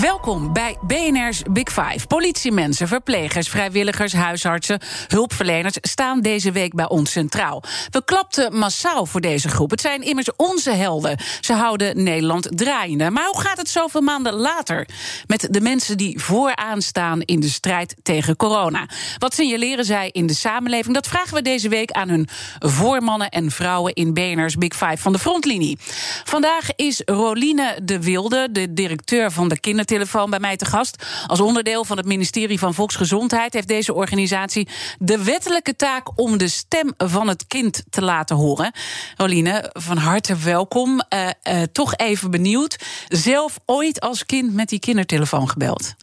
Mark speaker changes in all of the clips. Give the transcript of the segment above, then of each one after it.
Speaker 1: Welkom bij BNR's Big Five. Politiemensen, verplegers, vrijwilligers, huisartsen, hulpverleners staan deze week bij ons centraal. We klapten massaal voor deze groep. Het zijn immers onze helden. Ze houden Nederland draaiende. Maar hoe gaat het zoveel maanden later met de mensen die vooraan staan in de strijd tegen corona? Wat signaleren zij in de samenleving? Dat vragen we deze week aan hun voormannen en vrouwen in BNR's Big Five van de frontlinie. Vandaag is Roline de Wilde, de directeur van de Kinder telefoon bij mij te gast. Als onderdeel van het ministerie van Volksgezondheid heeft deze organisatie de wettelijke taak om de stem van het kind te laten horen. Roline, van harte welkom. Uh, uh, toch even benieuwd. Zelf ooit als kind met die kindertelefoon gebeld?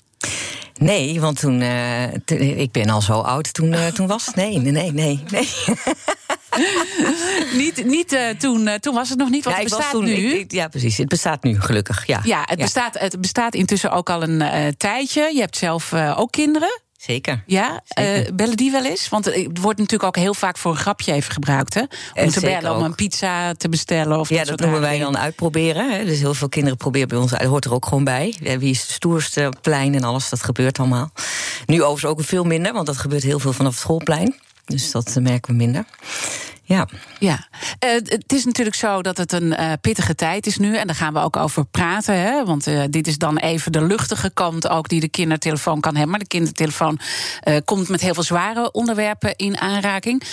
Speaker 2: Nee, want toen. Uh, ik ben al zo oud toen, uh, toen was. Nee, nee, nee, nee.
Speaker 1: niet niet uh, toen, toen was het nog niet, want
Speaker 2: ja,
Speaker 1: het bestaat
Speaker 2: toen,
Speaker 1: nu.
Speaker 2: Ik, ik, ja, precies. Het bestaat nu, gelukkig. Ja,
Speaker 1: ja, het,
Speaker 2: ja.
Speaker 1: Bestaat, het bestaat intussen ook al een tijdje. Je hebt zelf ook kinderen.
Speaker 2: Zeker.
Speaker 1: Ja,
Speaker 2: Zeker.
Speaker 1: Uh, bellen die wel eens? Want het wordt natuurlijk ook heel vaak voor een grapje even gebruikt. Hè? Om
Speaker 2: en
Speaker 1: te bellen,
Speaker 2: ook.
Speaker 1: om een pizza te bestellen. Of
Speaker 2: ja,
Speaker 1: dat,
Speaker 2: dat noemen wij dan uitproberen. Hè? Dus heel veel kinderen proberen bij ons uit. Dat hoort er ook gewoon bij. Wie is de stoerste plein en alles, dat gebeurt allemaal. Nu overigens ook veel minder, want dat gebeurt heel veel vanaf het schoolplein. Dus dat merken we minder. Ja.
Speaker 1: ja. Uh, het is natuurlijk zo dat het een uh, pittige tijd is nu. En daar gaan we ook over praten. Hè? Want uh, dit is dan even de luchtige kant ook die de kindertelefoon kan hebben. Maar de kindertelefoon komt met heel veel zware onderwerpen in aanraking.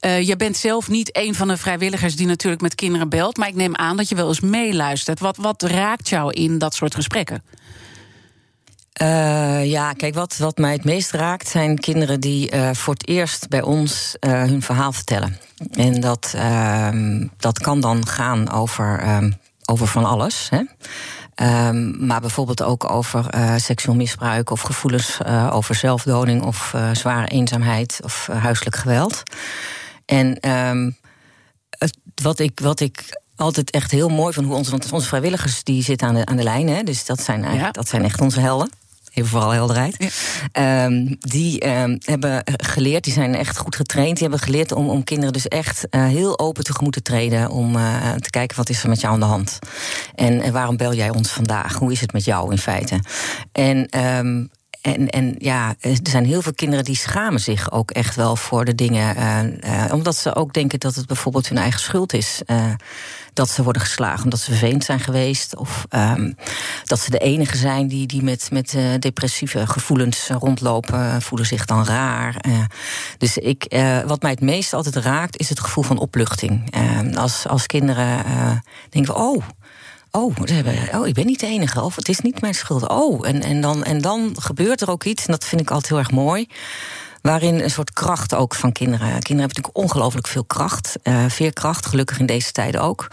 Speaker 1: je bent zelf niet een van de vrijwilligers die natuurlijk met kinderen belt. Maar ik neem aan dat je wel eens meeluistert. Wat, wat raakt jou in dat soort gesprekken?
Speaker 2: Uh, ja, kijk, wat, wat mij het meest raakt zijn kinderen die uh, voor het eerst bij ons uh, hun verhaal vertellen. En dat, dat kan dan gaan over, over van alles. Hè? Um, maar bijvoorbeeld ook over seksueel misbruik of gevoelens over zelfdoding of zware eenzaamheid of huiselijk geweld. En um, het, wat, ik, wat ik altijd echt heel mooi van hoe onze, want onze vrijwilligers die zitten aan de, aan de lijn, hè, dus dat zijn, eigenlijk, ja. dat zijn echt onze helden even vooral helderheid. Ja. Um, die um, hebben geleerd, die zijn echt goed getraind. Die hebben geleerd om, om kinderen dus echt uh, heel open tegemoet te treden. Om uh, te kijken wat is er met jou aan de hand. En, en waarom bel jij ons vandaag? Hoe is het met jou in feite? En. Um, en, en ja, er zijn heel veel kinderen die schamen zich ook echt wel voor de dingen. Uh, uh, omdat ze ook denken dat het bijvoorbeeld hun eigen schuld is. Uh, dat ze worden geslagen omdat ze vervelend zijn geweest. Of um, dat ze de enige zijn die, die met, met depressieve gevoelens rondlopen. Voelen zich dan raar. dus ik, wat mij het meest altijd raakt, is het gevoel van opluchting. als, als kinderen denken oh. Oh, oh, ik ben niet de enige. Of het is niet mijn schuld. Oh, en, en, dan, en dan gebeurt er ook iets. En dat vind ik altijd heel erg mooi. Waarin een soort kracht ook van kinderen. Kinderen hebben natuurlijk ongelooflijk veel kracht. Uh, veerkracht, gelukkig in deze tijden ook.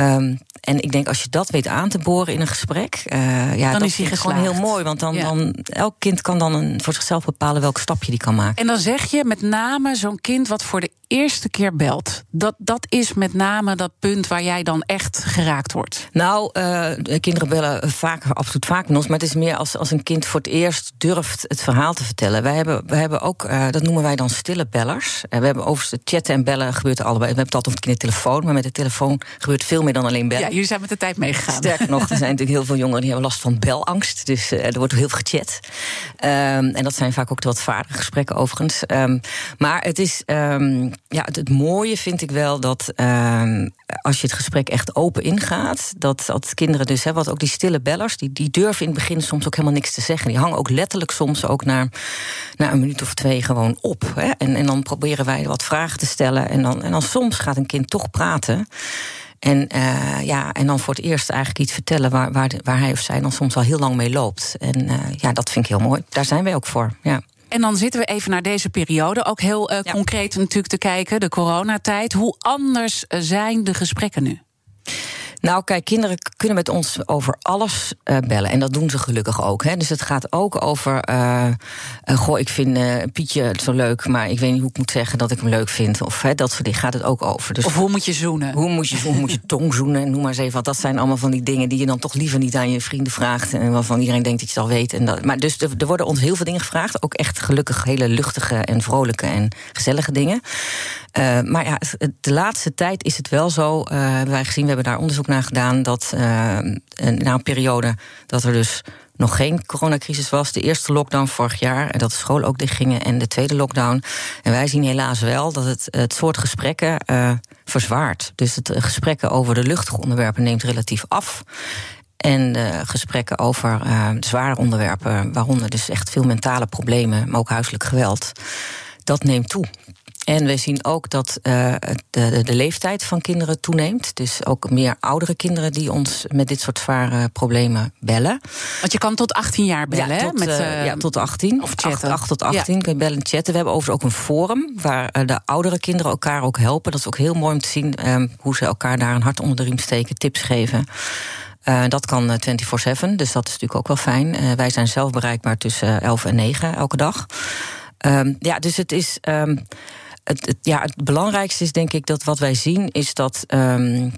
Speaker 2: Um, en ik denk als je dat weet aan te boren in een gesprek, uh, ja,
Speaker 1: dan
Speaker 2: dat
Speaker 1: is hij
Speaker 2: gewoon heel mooi. Want dan, ja. dan elk kind kan dan een, voor zichzelf bepalen welk stapje die kan maken.
Speaker 1: En dan zeg je met name zo'n kind wat voor de eerste keer belt. Dat, dat is met name dat punt waar jij dan echt geraakt wordt.
Speaker 2: Nou, uh, kinderen bellen vaak, absoluut vaak met ons. Maar het is meer als, als een kind voor het eerst durft het verhaal te vertellen. Wij hebben, wij hebben ook, uh, dat noemen wij dan stille bellers. We hebben overigens chatten en bellen gebeurt allebei. We hebben het altijd over de telefoon, maar met de telefoon gebeurt veel meer dan alleen bellen.
Speaker 1: Ja, jullie zijn met de tijd meegegaan.
Speaker 2: Sterker nog, er zijn natuurlijk heel veel jongeren die hebben last van belangst. Dus uh, er wordt heel veel gechat. Um, en dat zijn vaak ook de wat vaardige gesprekken overigens. Um, maar het is, um, ja, het, het, mooie vind ik wel dat als je het gesprek echt open ingaat, dat, dat kinderen dus, hè, wat ook die stille bellers, die, die durven in het begin soms ook helemaal niks te zeggen. Die hangen ook letterlijk soms ook na, na een minuut of twee gewoon op. Hè. En, en dan proberen wij wat vragen te stellen. En dan, en dan soms gaat een kind toch praten. En, uh, ja, en dan voor het eerst eigenlijk iets vertellen waar, waar, waar hij of zij dan soms al heel lang mee loopt. En uh, ja, dat vind ik heel mooi. Daar zijn wij ook voor. Ja.
Speaker 1: En dan zitten we even naar deze periode. Ook heel uh, ja. concreet natuurlijk te kijken, de coronatijd. Hoe anders zijn de gesprekken nu?
Speaker 2: Nou, kijk, kinderen kunnen met ons over alles uh, bellen. En dat doen ze gelukkig ook. Hè. Dus het gaat ook over. Uh, uh, goh, ik vind Pietje zo leuk, maar ik weet niet hoe ik moet zeggen dat ik hem leuk vind. Of hè, dat soort dingen gaat het ook over.
Speaker 1: Dus of hoe moet je zoenen?
Speaker 2: Hoe moet je, hoe moet je tong zoenen? Noem maar eens even. Want dat zijn allemaal van die dingen die je dan toch liever niet aan je vrienden vraagt. En waarvan iedereen denkt dat je het al weet. En dat, maar dus er, er worden ons heel veel dingen gevraagd. Ook echt gelukkig hele luchtige en vrolijke en gezellige dingen. Maar ja, de laatste tijd is het wel zo, hebben wij gezien, we hebben daar onderzoek naar gedaan, dat uh, na een periode dat er dus nog geen coronacrisis was, de eerste lockdown vorig jaar, en dat de scholen ook dichtgingen, en de tweede lockdown. En wij zien helaas wel dat het, het soort gesprekken verzwaart. Dus het gesprekken over de luchtige onderwerpen neemt relatief af. En de gesprekken over zware onderwerpen, waaronder dus echt veel mentale problemen, maar ook huiselijk geweld, dat neemt toe. En we zien ook dat uh, de, de, leeftijd van kinderen toeneemt. Dus ook meer oudere kinderen die ons met dit soort zware problemen bellen.
Speaker 1: Want je kan tot 18 jaar bellen,
Speaker 2: ja, tot,
Speaker 1: Met,
Speaker 2: uh, ja, tot 18.
Speaker 1: Of chatten.
Speaker 2: 8, 8 tot 18 ja. kun je bellen en chatten. We hebben overigens ook een forum waar de oudere kinderen elkaar ook helpen. Dat is ook heel mooi om te zien um, hoe ze elkaar daar een hart onder de riem steken, tips geven. Uh, dat kan 24-7, dus dat is natuurlijk ook wel fijn. Uh, wij zijn zelf bereikbaar tussen 11 en 9 elke dag. Um, ja, dus het is. Um, het, het, ja, het belangrijkste is denk ik dat wat wij zien is dat. Um,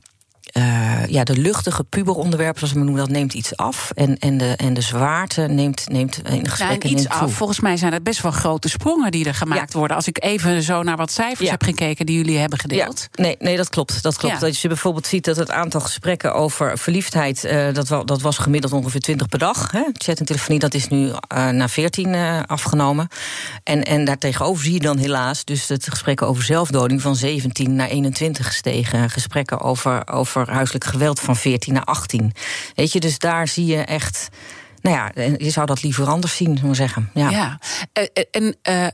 Speaker 2: uh, ja, de luchtige puberonderwerpen, zoals we noemen, dat neemt iets af. En, en, de, en de zwaarte neemt, neemt in de gesprekken
Speaker 1: nou, iets af. Volgens mij zijn het best wel grote sprongen die er gemaakt ja. worden. Als ik even zo naar wat cijfers ja. heb gekeken die jullie hebben gedeeld.
Speaker 2: Ja. Nee, nee, dat klopt. Dat klopt. Als je bijvoorbeeld ziet dat het aantal gesprekken over verliefdheid... Uh, dat, dat was gemiddeld ongeveer 20 per dag. Hè. Chat en telefonie, dat is nu uh, naar 14 uh, afgenomen. En, en daartegenover zie je dan helaas... dus het gesprekken over zelfdoding van 17 naar 21 gestegen. Gesprekken over... over huiselijk geweld van 14 naar 18. Weet je, dus daar zie je echt. Nou ja, je zou dat liever anders zien, zou zeggen. Ja.
Speaker 1: ja. En uh,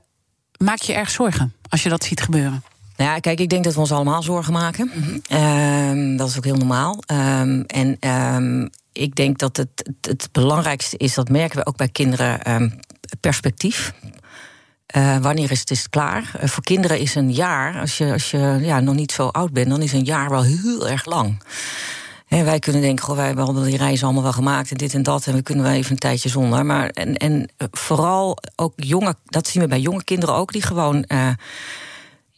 Speaker 1: maak je erg zorgen als je dat ziet gebeuren?
Speaker 2: Ja, kijk, ik denk dat we ons allemaal zorgen maken. Mm -hmm. um, dat is ook heel normaal. Um, en um, ik denk dat het, het, het, belangrijkste is, dat merken we ook bij kinderen, perspectief. Uh, wanneer is het, klaar? Uh, voor kinderen is een jaar, als je, als je ja, nog niet zo oud bent, dan is een jaar wel heel erg lang. En wij kunnen denken, goh, wij hebben al die reizen allemaal wel gemaakt en dit en dat. En we kunnen wel even een tijdje zonder. Maar en, en vooral ook jonge, dat zien we bij jonge kinderen ook, die gewoon.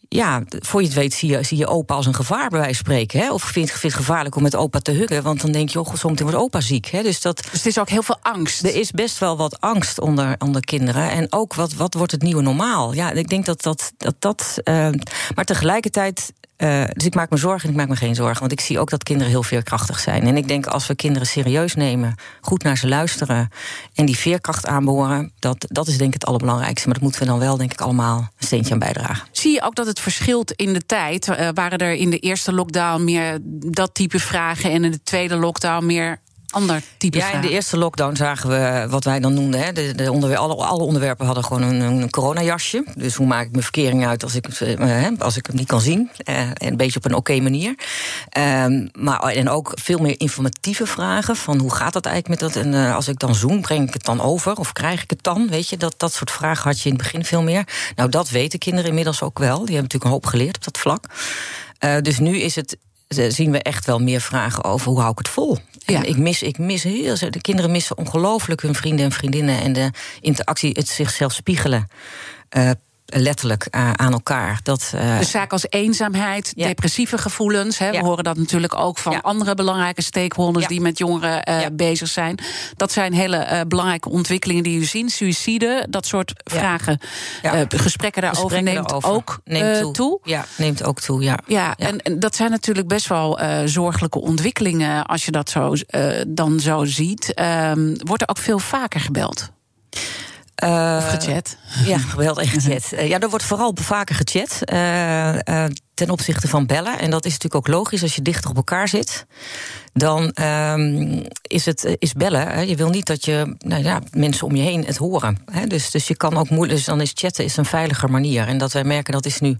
Speaker 2: Ja, voor je het weet zie je, zie je opa als een gevaar bij wijze van spreken. Hè? Of vind je het gevaarlijk om met opa te huggen. Want dan denk je, oh, zometeen wordt opa ziek. Hè? Dus, dat,
Speaker 1: dus het is ook heel veel angst.
Speaker 2: Er is best wel wat angst onder, onder kinderen. En ook, wat, wat wordt het nieuwe normaal? Ja, ik denk dat dat... dat, dat uh, maar tegelijkertijd uh, dus ik maak me zorgen en ik maak me geen zorgen. Want ik zie ook dat kinderen heel veerkrachtig zijn. En ik denk als we kinderen serieus nemen, goed naar ze luisteren en die veerkracht aanboren, dat, dat is denk ik het allerbelangrijkste. Maar dat moeten we dan wel, denk ik, allemaal een steentje aan bijdragen.
Speaker 1: Zie je ook dat het verschilt in de tijd? Uh, waren er in de eerste lockdown meer dat type vragen en in de tweede lockdown meer ander type
Speaker 2: Ja, in de eerste lockdown zagen we wat wij dan noemden. Hè, de, de alle, alle, onderwerpen hadden gewoon een, een coronajasje. Dus hoe maak ik mijn verkering uit als ik, uh, als ik hem niet kan zien? Uh, een beetje op een oké okay manier. Um, maar, en ook veel meer informatieve vragen. Van hoe gaat dat eigenlijk met dat? En uh, als ik dan zoom, breng ik het dan over? Of krijg ik het dan? Weet je, dat, dat soort vragen had je in het begin veel meer. Nou, dat weten kinderen inmiddels ook wel. Die hebben natuurlijk een hoop geleerd op dat vlak. Uh, dus nu is het zien we echt wel meer vragen over hoe hou ik het vol. Ja. ik mis, ik mis heel, de kinderen missen ongelooflijk hun vrienden en vriendinnen en de interactie, het zichzelf spiegelen. Uh, letterlijk uh, aan elkaar. Dat, uh,
Speaker 1: dus zaken als eenzaamheid, ja. depressieve gevoelens. Hè, ja. We horen dat natuurlijk ook van ja. andere belangrijke stakeholders die met jongeren uh, bezig zijn. Dat zijn hele belangrijke ontwikkelingen die u ziet. Suïcide, dat soort vragen, gesprekken daarover gesprekken neemt daarover. ook neemt toe. toe.
Speaker 2: Ja, neemt ook toe. Ja,
Speaker 1: ja, En, en, dat zijn natuurlijk best wel zorgelijke ontwikkelingen als je dat zo, dan zo ziet. Ehm, wordt er ook veel vaker gebeld?
Speaker 2: Uh,
Speaker 1: of gechat.
Speaker 2: Ja, geweldig gechat. uh, ja, er wordt vooral vaker gechat. Uh, ten opzichte van bellen. En dat is natuurlijk ook logisch als je dichter op elkaar zit. Dan um, is het is bellen. Hè. Je wil niet dat je nou ja, mensen om je heen het horen. Hè. Dus, dus je kan ook moeilijk. Dus dan is chatten is een veiliger manier. En dat wij merken dat is nu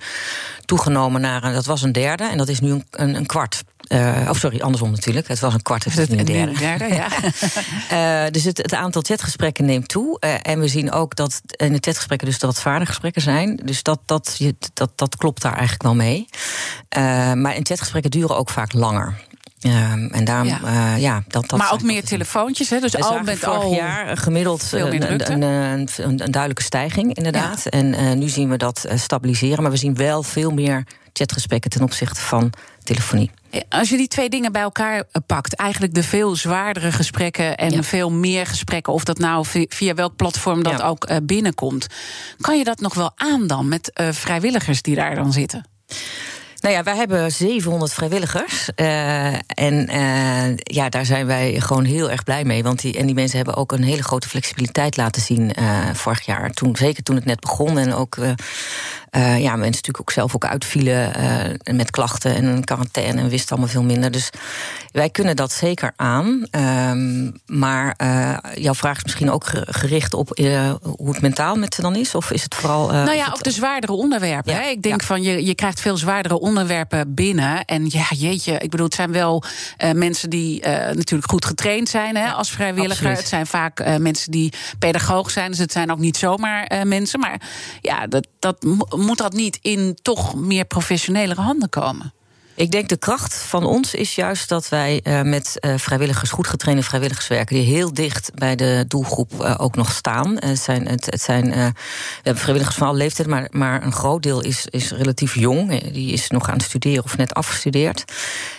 Speaker 2: toegenomen naar. Dat was een derde en dat is nu een, een, een kwart. Uh, of sorry, andersom natuurlijk. Het was een kwart, het is nu een derde.
Speaker 1: Derde ja.
Speaker 2: uh, dus het, het, aantal chatgesprekken neemt toe. Uh, en we zien ook dat in de chatgesprekken dus dat vaardiggesprekken zijn. Dus dat, dat, dat, dat klopt daar eigenlijk wel mee. maar in chatgesprekken duren ook vaak langer. En daarom, ja. ja dat, dat
Speaker 1: maar ook meer telefoontjes, hè? Dus al met
Speaker 2: vorig
Speaker 1: al
Speaker 2: jaar gemiddeld een, een, een, een, duidelijke stijging, inderdaad. En nu zien we dat stabiliseren, maar we zien wel veel meer chatgesprekken ten opzichte van telefonie.
Speaker 1: Als je die twee dingen bij elkaar pakt, eigenlijk de veel zwaardere gesprekken en veel meer gesprekken, of dat nou via welk platform dat ook eh, binnenkomt, kan je dat nog wel aan dan met vrijwilligers die daar dan zitten?
Speaker 2: Nou ja, wij hebben 700 vrijwilligers. Uh, en uh, ja, daar zijn wij gewoon heel erg blij mee. Want die, en die mensen hebben ook een hele grote flexibiliteit laten zien uh, vorig jaar. Toen, zeker toen het net begon. En ook uh, ja, mensen natuurlijk ook zelf ook uitvielen uh, met klachten en quarantaine en wisten allemaal veel minder. Dus wij kunnen dat zeker aan. Um, maar uh, jouw vraag is misschien ook gericht op hoe het mentaal met ze dan is? Of is het vooral.
Speaker 1: nou ja, ook de zwaardere onderwerpen. Ja, hè? Ik denk ja. van je, je krijgt veel zwaardere onderwerpen binnen. En ja, jeetje, ik bedoel, het zijn wel mensen die natuurlijk goed getraind zijn hè, als vrijwilliger. Absoluut. Het zijn vaak mensen die pedagoog zijn. Dus het zijn ook niet zomaar mensen. Maar ja, dat, dat moet dat niet in toch meer professionelere handen komen?
Speaker 2: Ik denk de kracht van ons is juist dat wij uh, met uh, vrijwilligers, goed getrainde vrijwilligers werken, die heel dicht bij de doelgroep uh, ook nog staan. het zijn, het, het zijn, we hebben vrijwilligers van alle leeftijden, maar, maar een groot deel is, is relatief jong. Die is nog aan het studeren of net afgestudeerd.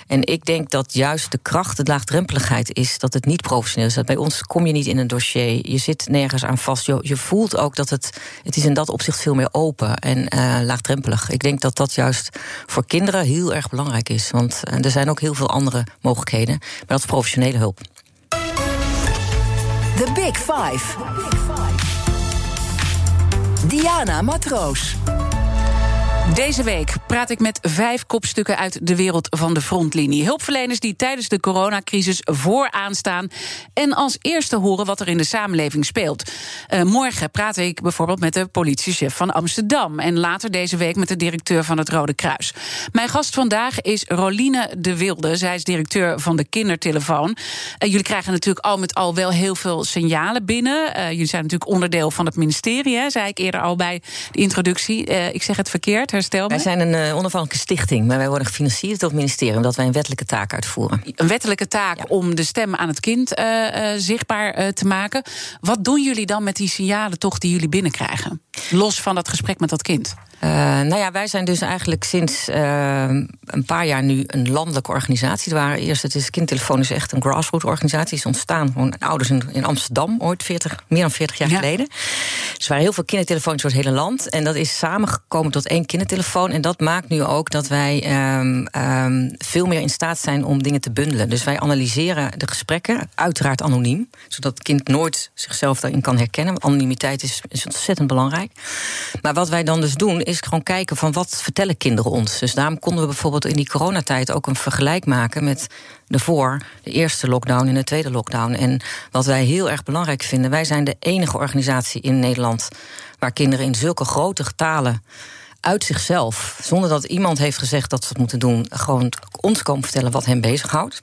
Speaker 2: En ik denk dat juist de kracht, de laagdrempeligheid is dat het niet professioneel is. Dat bij ons kom je niet in een dossier, je zit nergens aan vast. Je, je voelt ook dat het, het is in dat opzicht veel meer open en laagdrempelig. Ik denk dat dat juist voor kinderen heel erg belangrijk is. Want eh, er zijn ook heel veel andere mogelijkheden. Maar dat is professionele hulp.
Speaker 3: The Big Five. Diana Matroos.
Speaker 1: Deze week praat ik met vijf kopstukken uit de wereld van de frontlinie. Hulpverleners die tijdens de coronacrisis vooraan staan en als eerste horen wat er in de samenleving speelt. Uh, morgen praat ik bijvoorbeeld met de politiechef van Amsterdam en later deze week met de directeur van het Rode Kruis. Mijn gast vandaag is Roline de Wilde. Zij is directeur van de Kindertelefoon. Uh, jullie krijgen natuurlijk al met al wel heel veel signalen binnen. Uh, jullie zijn natuurlijk onderdeel van het ministerie, hè, zei ik eerder al bij de introductie. ik zeg het verkeerd.
Speaker 2: Wij zijn een uh, onafhankelijke stichting, maar wij worden gefinancierd door het ministerie omdat wij een wettelijke taak uitvoeren.
Speaker 1: Een wettelijke taak om de stem aan het kind uh, uh, zichtbaar te maken. Wat doen jullie dan met die signalen toch die jullie binnenkrijgen? Los van dat gesprek met dat kind.
Speaker 2: Uh, nou ja, wij zijn dus eigenlijk sinds uh, een paar jaar nu een landelijke organisatie. Er waren eerst, het is Kindtelefoon is echt een grassroots organisatie. is ontstaan gewoon ouders in, in Amsterdam, ooit 40, meer dan 40 jaar ja. geleden. Dus er waren heel veel kindertelefoons door het hele land. En dat is samengekomen tot één kindertelefoon. En dat maakt nu ook dat wij um, um, veel meer in staat zijn om dingen te bundelen. Dus wij analyseren de gesprekken, uiteraard anoniem. Zodat het kind nooit zichzelf daarin kan herkennen. Want anonimiteit is, is ontzettend belangrijk. Maar wat wij dan dus doen is gewoon kijken van wat vertellen kinderen ons. Dus daarom konden we bijvoorbeeld in die coronatijd ook een vergelijk maken met de voor, de eerste lockdown en de tweede lockdown. En wat wij heel erg belangrijk vinden, wij zijn de enige organisatie in Nederland waar kinderen in zulke grote getalen uit zichzelf, zonder dat iemand heeft gezegd dat ze het moeten doen, gewoon ons komen vertellen wat hen bezighoudt.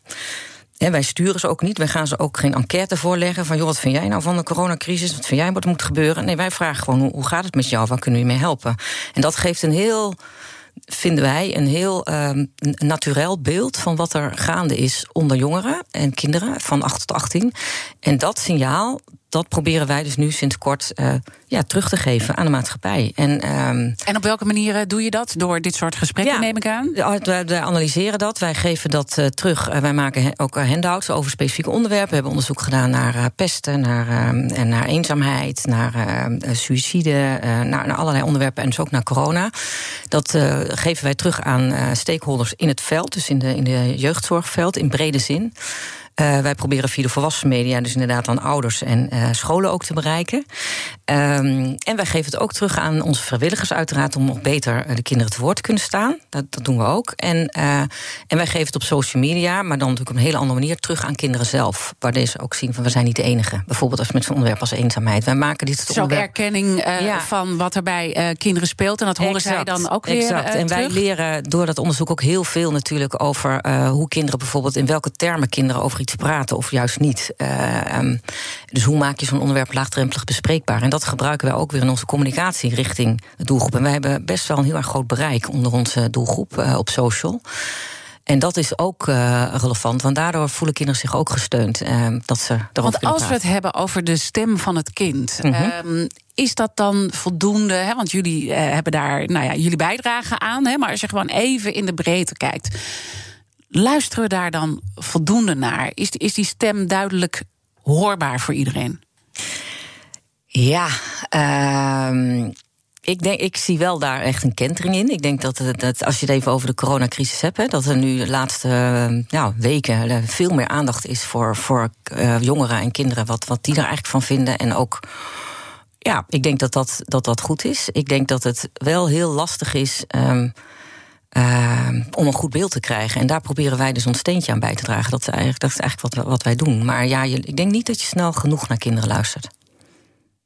Speaker 2: Wij sturen ze ook niet. Wij gaan ze ook geen enquête voorleggen van... joh, wat vind jij nou van de coronacrisis? Wat vind jij wat moet gebeuren? Nee, wij vragen gewoon, hoe gaat het met jou? Waar kunnen we je mee helpen? En dat geeft een heel vinden wij een heel um, naturel beeld van wat er gaande is onder jongeren en kinderen van 8 tot 18. En dat signaal, dat proberen wij dus nu sinds kort uh, ja, terug te geven aan de maatschappij. En, um,
Speaker 1: en op welke manier doe je dat? Door dit soort gesprekken,
Speaker 2: ja,
Speaker 1: neem ik aan?
Speaker 2: Wij, wij analyseren dat, wij geven dat uh, terug. Uh, wij maken ook handouts over specifieke onderwerpen. We hebben onderzoek gedaan naar pesten, naar, en naar eenzaamheid, naar suïcide, naar, naar, allerlei onderwerpen en dus ook naar corona. Dat geven wij terug aan stakeholders in het veld, dus in de, in de jeugdzorgveld, in brede zin. Uh, wij proberen via de volwassen media, dus inderdaad aan ouders en uh, scholen ook te bereiken. Um, en wij geven het ook terug aan onze vrijwilligers, uiteraard, om nog beter eh, de kinderen te woord te kunnen staan. Dat, dat doen we ook. En, en wij geven het op social media, maar dan natuurlijk op een hele andere manier terug aan kinderen zelf. Waar deze ook zien van we zijn niet de enige. Bijvoorbeeld als met zo'n onderwerp als eenzaamheid. Wij maken dit
Speaker 1: Zo'n erkenning uh, ja. van wat er bij kinderen speelt. En dat horen
Speaker 2: exact,
Speaker 1: zij dan ook weer.
Speaker 2: Exact. en wij leren door dat onderzoek ook heel veel natuurlijk over hoe kinderen bijvoorbeeld in welke termen kinderen over iets praten of juist niet. Uh, um, dus hoe maak je zo'n onderwerp laagdrempelig bespreekbaar? En dat gebruiken wij ook weer in onze communicatie richting de doelgroep. En wij hebben best wel een heel erg groot bereik onder onze doelgroep uh, op social. En dat is ook uh, relevant, want daardoor voelen kinderen zich ook gesteund. Uh, dat ze
Speaker 1: want als we het hebben over de stem van het kind. Mm -hmm. is dat dan voldoende? Hè? Want jullie uh, hebben daar nou ja, jullie bijdragen aan. Hè? Maar als je gewoon even in de breedte kijkt. Luisteren we daar dan voldoende naar? Is, is die stem duidelijk hoorbaar voor iedereen?
Speaker 2: Ja, uh, ik, denk, ik zie wel daar echt een kentering in. Ik denk dat, dat als je het even over de coronacrisis hebt, hè, dat er nu de laatste ja, weken veel meer aandacht is voor, voor uh, jongeren en kinderen, wat, wat die er eigenlijk van vinden. En ook, ja, ik denk dat dat, dat dat goed is. Ik denk dat het wel heel lastig is. Um, uh, om een goed beeld te krijgen. En daar proberen wij dus ons steentje aan bij te dragen. Dat is eigenlijk, dat is eigenlijk wat, wat wij doen. Maar ja, ik denk niet dat je snel genoeg naar kinderen luistert.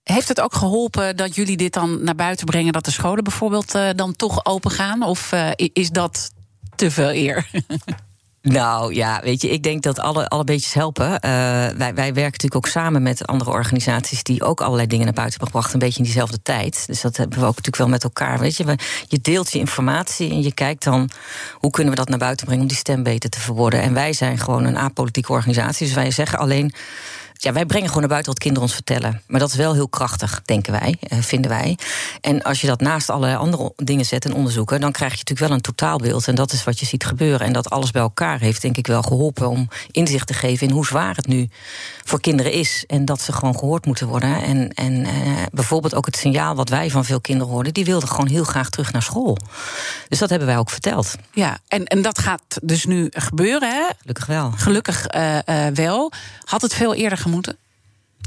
Speaker 1: Heeft het ook geholpen dat jullie dit dan naar buiten brengen, dat de scholen bijvoorbeeld uh, dan toch open gaan? Of uh, is dat te veel eer?
Speaker 2: Nou ja, weet je, ik denk dat alle, alle beetjes helpen. Uh, wij, wij werken natuurlijk ook samen met andere organisaties die ook allerlei dingen naar buiten hebben gebracht, een beetje in diezelfde tijd. Dus dat hebben we ook natuurlijk wel met elkaar. Weet je, je deelt je informatie en je kijkt dan hoe kunnen we dat naar buiten brengen om die stem beter te verwoorden. En wij zijn gewoon een apolitieke organisatie, dus wij zeggen alleen ja, wij brengen gewoon naar buiten wat kinderen ons vertellen. Maar dat is wel heel krachtig, denken wij, uh, vinden wij. En als je dat naast allerlei andere dingen zet en onderzoeken, dan krijg je natuurlijk wel een totaalbeeld. En dat is wat je ziet gebeuren. En dat alles bij elkaar heeft, denk ik, wel geholpen om inzicht te geven in hoe zwaar het nu voor kinderen is. En dat ze gewoon gehoord moeten worden. En, en uh, bijvoorbeeld ook het signaal wat wij van veel kinderen hoorden, die wilden gewoon heel graag terug naar school. Dus dat hebben wij ook verteld.
Speaker 1: Ja, en, en dat gaat dus nu gebeuren, hè?
Speaker 2: Gelukkig wel.
Speaker 1: Gelukkig uh, wel. Had het veel eerder moeten?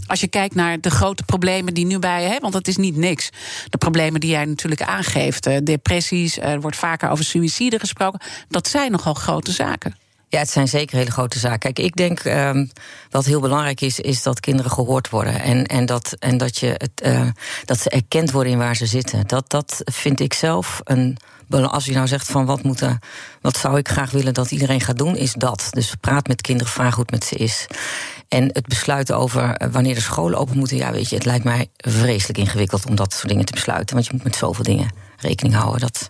Speaker 1: Als je kijkt naar de grote problemen die nu bij je want het is niet niks. De problemen die jij natuurlijk aangeeft, eh, depressies, er wordt vaker over suïcide gesproken. Dat zijn nogal grote zaken.
Speaker 2: Ja, het zijn zeker hele grote zaken. Kijk, ik denk um, wat heel belangrijk is, is dat kinderen gehoord worden. En, en, dat, en dat, je het, uh, dat ze erkend worden in waar ze zitten. Dat, dat vind ik zelf een als je nou zegt van wat, moeten, wat zou ik graag willen dat iedereen gaat doen, is dat. Dus praat met kinderen, vraag hoe het met ze is. En het besluiten over eh, wanneer de scholen open moeten, ja, weet je, het lijkt mij vreselijk ingewikkeld om dat soort dingen te besluiten. Want je moet met zoveel dingen rekening houden. Dat,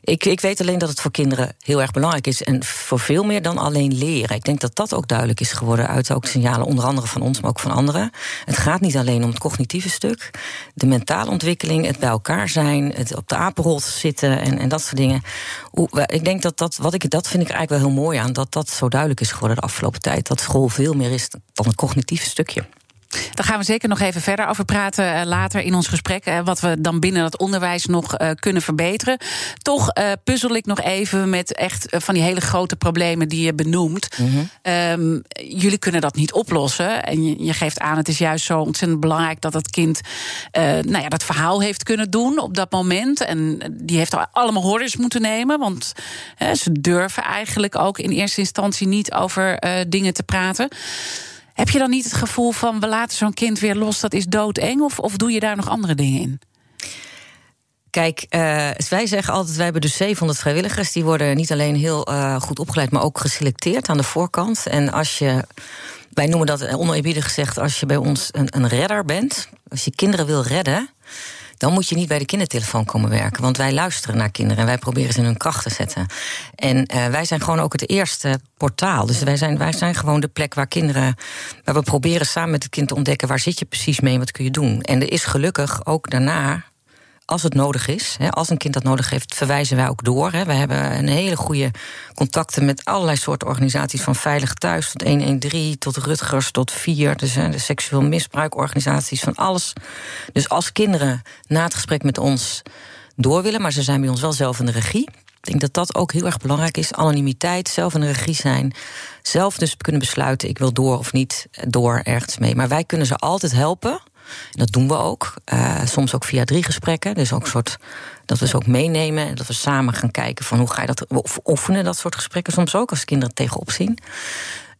Speaker 2: ik, ik weet alleen dat het voor kinderen heel erg belangrijk is. En voor veel meer dan alleen leren. Ik denk dat dat ook duidelijk is geworden uit ook signalen, onder andere van ons, maar ook van anderen. Het gaat niet alleen om het cognitieve stuk. De mentale ontwikkeling, het bij elkaar zijn, het op de apenrol zitten en, en dat soort dingen. Ik denk dat dat, wat ik, dat vind ik eigenlijk wel heel mooi aan, dat dat zo duidelijk is geworden de afgelopen tijd. Dat school veel meer is dan een cognitieve stukje.
Speaker 1: Daar gaan we zeker nog even verder over praten uh, later in ons gesprek. Uh, wat we dan binnen dat onderwijs nog uh, kunnen verbeteren. Toch puzzel ik nog even met echt van die hele grote problemen die je benoemt. Mm -hmm. um, jullie kunnen dat niet oplossen. En je, geeft aan, het is juist zo ontzettend belangrijk dat het kind nou ja, dat verhaal heeft kunnen doen op dat moment. En die heeft al allemaal hordes moeten nemen. Want ze durven eigenlijk ook in eerste instantie niet over dingen te praten. Heb je dan niet het gevoel van we laten zo'n kind weer los, dat is doodeng? Of, of doe je daar nog andere dingen in?
Speaker 2: Kijk, uh, wij zeggen altijd, wij hebben dus 700 vrijwilligers. Die worden niet alleen heel uh, goed opgeleid, maar ook geselecteerd aan de voorkant. En als je, wij noemen dat oneerbiedig gezegd, als je bij ons een, een redder bent, als je kinderen wil redden, dan moet je niet bij de kindertelefoon komen werken. Want wij luisteren naar kinderen en wij proberen ze in hun kracht te zetten. En uh, wij zijn gewoon ook het eerste portaal. Dus wij zijn, wij zijn gewoon de plek waar kinderen. waar we proberen samen met het kind te ontdekken waar zit je precies mee wat kun je doen. En er is gelukkig ook daarna als het nodig is, als een kind dat nodig heeft, verwijzen wij ook door. We hebben een hele goede contacten met allerlei soorten organisaties, van Veilig Thuis tot 113, tot Rutgers, tot 4, dus de seksueel misbruikorganisaties, van alles. Dus als kinderen na het gesprek met ons door willen, maar ze zijn bij ons wel zelf in de regie. Ik denk dat dat ook heel erg belangrijk is. Anonimiteit, zelf in de regie zijn. Zelf dus kunnen besluiten, ik wil door of niet door ergens mee. Maar wij kunnen ze altijd helpen dat doen we ook. Uh, soms ook via drie gesprekken. Dus ook een soort dat we ze ook meenemen. En dat we samen gaan kijken van hoe ga je dat oefenen, dat soort gesprekken. Soms ook als kinderen tegenop zien.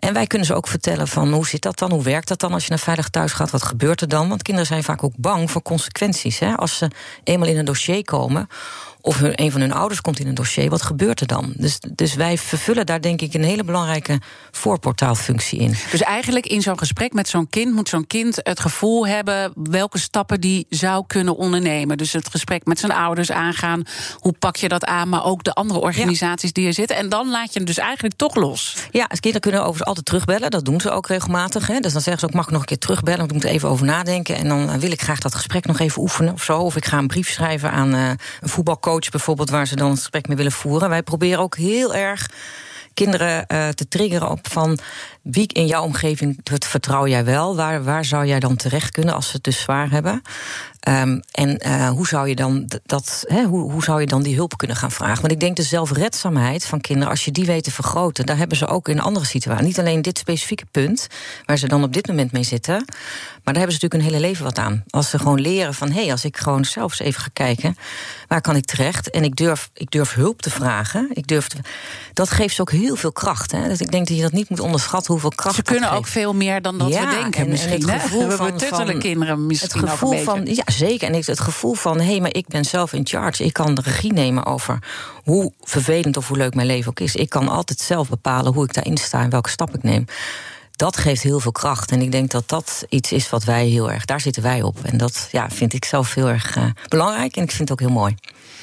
Speaker 2: En wij kunnen ze ook vertellen van hoe zit dat dan? Hoe werkt dat dan als je naar veilig thuis gaat? Wat gebeurt er dan? Want kinderen zijn vaak ook bang voor consequenties. Hè? Als ze eenmaal in een dossier komen, of een van hun ouders komt in een dossier, wat gebeurt er dan? Dus, dus wij vervullen daar denk ik een hele belangrijke voorportaalfunctie in.
Speaker 1: Dus eigenlijk in zo'n gesprek met zo'n kind moet zo'n kind het gevoel hebben welke stappen die zou kunnen ondernemen. Dus het gesprek met zijn ouders aangaan. Hoe pak je dat aan? Maar ook de andere organisaties die er zitten. En dan laat je hem dus eigenlijk toch los.
Speaker 2: Ja, kinderen kunnen overigens altijd terugbellen. Dat doen ze ook regelmatig. Hè. Dus dan zeggen ze ook: mag ik nog een keer terugbellen? Want ik moet even over nadenken. En dan wil ik graag dat gesprek nog even oefenen of zo. Of ik ga een brief schrijven aan uh, een voetbalcoach bijvoorbeeld, waar ze dan een gesprek mee willen voeren. Wij proberen ook heel erg kinderen uh, te triggeren op van wie in jouw omgeving vertrouw jij wel? Waar, waar zou jij dan terecht kunnen als ze het dus zwaar hebben? Um, en uh, hoe, zou je dan dat, hoe, hoe zou je dan die hulp kunnen gaan vragen? Want ik denk de zelfredzaamheid van kinderen, als je die weet te vergroten, daar hebben ze ook in andere situaties. Niet alleen dit specifieke punt, waar ze dan op dit moment mee zitten, maar daar hebben ze natuurlijk een hele leven wat aan. Als ze gewoon leren van hé, hey, als ik gewoon zelf eens even ga kijken, waar kan ik terecht? En ik durf, ik durf hulp te vragen. Ik durf dat geeft ze ook heel veel kracht. Dus ik denk dat je dat niet moet onderschatten hoeveel kracht
Speaker 1: Ze kunnen ook veel meer dan dat we denken. En, misschien, en het gevoel we van, van kinderen misschien
Speaker 2: het gevoel van, Ja, zeker. En het gevoel van, hé, hey, maar ik ben zelf in charge. Ik kan de regie nemen over hoe vervelend of hoe leuk mijn leven ook is. Ik kan altijd zelf bepalen hoe ik daarin sta en welke stap ik neem dat geeft heel veel kracht. En ik denk dat dat iets is wat wij heel erg, daar zitten wij op. En dat ja, vind ik zelf heel erg uh, belangrijk en ik vind het ook heel mooi.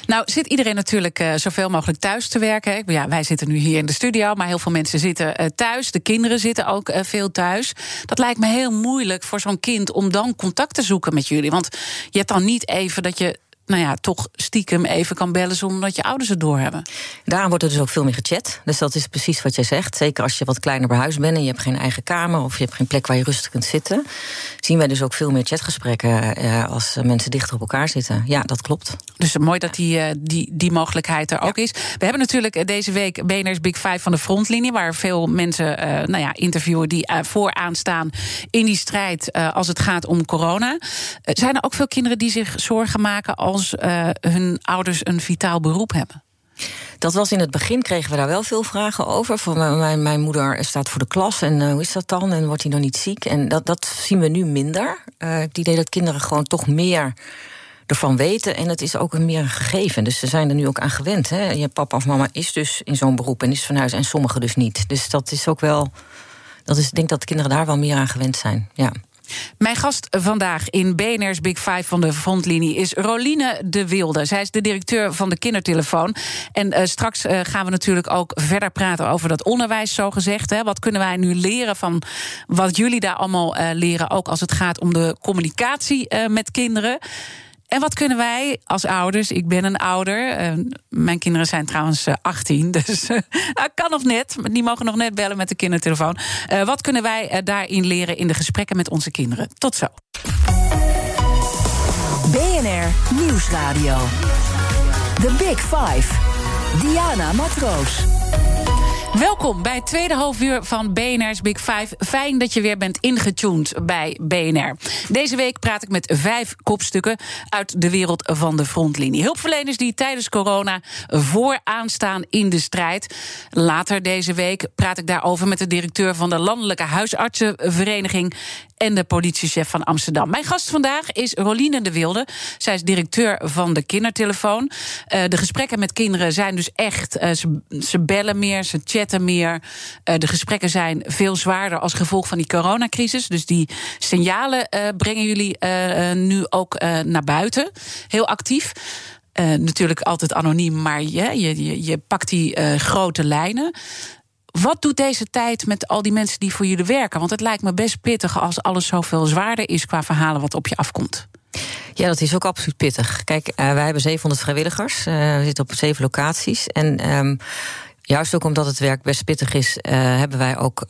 Speaker 1: Nou, zit iedereen natuurlijk uh, zoveel mogelijk thuis te werken. Ja, wij zitten nu hier in de studio, maar heel veel mensen zitten uh, thuis. De kinderen zitten ook veel thuis. Dat lijkt me heel moeilijk voor zo'n kind om dan contact te zoeken met jullie. Want je hebt dan niet even dat je nou ja, toch stiekem even kan bellen zonder dat je ouders het doorhebben.
Speaker 2: Daarom wordt er dus ook veel meer gechat. Dus dat is precies wat jij zegt. Zeker als je wat kleiner bij huis bent en je hebt geen eigen kamer of je hebt geen plek waar je rustig kunt zitten. Zien wij dus ook veel meer chatgesprekken eh, als mensen dichter op elkaar zitten. Ja, dat klopt.
Speaker 1: Dus mooi dat die, eh, die, die mogelijkheid er ook is. We hebben natuurlijk eh, deze week BNR's Big Five van de frontlinie, waar veel mensen uh, nou ja, interviewen die uh, vooraan staan in die strijd als het gaat om corona. zijn er ook veel kinderen die zich zorgen maken als als uh, hun ouders een vitaal beroep hebben?
Speaker 2: Dat was in het begin, kregen we daar wel veel vragen over. Van mijn, mijn moeder staat voor de klas en uh, hoe is dat dan? En wordt hij dan niet ziek? En dat, dat zien we nu minder. Uh, het idee dat kinderen gewoon toch meer ervan weten. En het is ook een meer gegeven. Dus ze zijn er nu ook aan gewend. Hè? Je papa of mama is dus in zo'n beroep en is van huis en sommigen dus niet. Dus dat is ook wel. Dat is, ik denk dat de kinderen daar wel meer aan gewend zijn. Ja.
Speaker 1: Mijn gast vandaag in BNR's Big Five van de frontlinie is Roline de Wilde. Zij is de directeur van de kindertelefoon. En uh, straks uh, gaan we natuurlijk ook verder praten over dat onderwijs, zo gezegd. Hè. Wat kunnen wij nu leren van wat jullie daar allemaal uh, leren, ook als het gaat om de communicatie met kinderen? En wat kunnen wij als ouders? Ik ben een ouder. Uh, mijn kinderen zijn trouwens uh, 18. Dus uh, kan nog net. Die mogen nog net bellen met de kindertelefoon. Eh, wat kunnen wij daarin leren in de gesprekken met onze kinderen? Tot zo.
Speaker 3: BNR Nieuwsradio. The Big Five. Diana Matroos.
Speaker 1: Welkom bij het tweede halfuur van BNR's Big Five. Fijn dat je weer bent ingetuned bij BNR. Deze week praat ik met vijf kopstukken uit de wereld van de frontlinie. Hulpverleners die tijdens corona vooraan staan in de strijd. Later deze week praat ik daarover met de directeur van de Landelijke Huisartsenvereniging en de politiechef van Amsterdam. Mijn gast vandaag is Roline de Wilde. Zij is directeur van de kindertelefoon. Uh, de gesprekken met kinderen zijn dus echt. Uh, ze, bellen meer, ze chatten meer. Uh, de gesprekken zijn veel zwaarder als gevolg van die coronacrisis. Dus die signalen brengen jullie nu ook naar buiten. Heel actief. Natuurlijk altijd anoniem, maar je, je, je pakt die grote lijnen. Wat doet deze tijd met al die mensen die voor jullie werken? Want het lijkt me best pittig als alles zoveel zwaarder is qua verhalen wat op je afkomt.
Speaker 2: Ja, dat is ook absoluut pittig. Kijk, wij hebben 700 vrijwilligers. We zitten op zeven locaties. En um, juist ook omdat het werk best pittig is, uh, hebben wij ook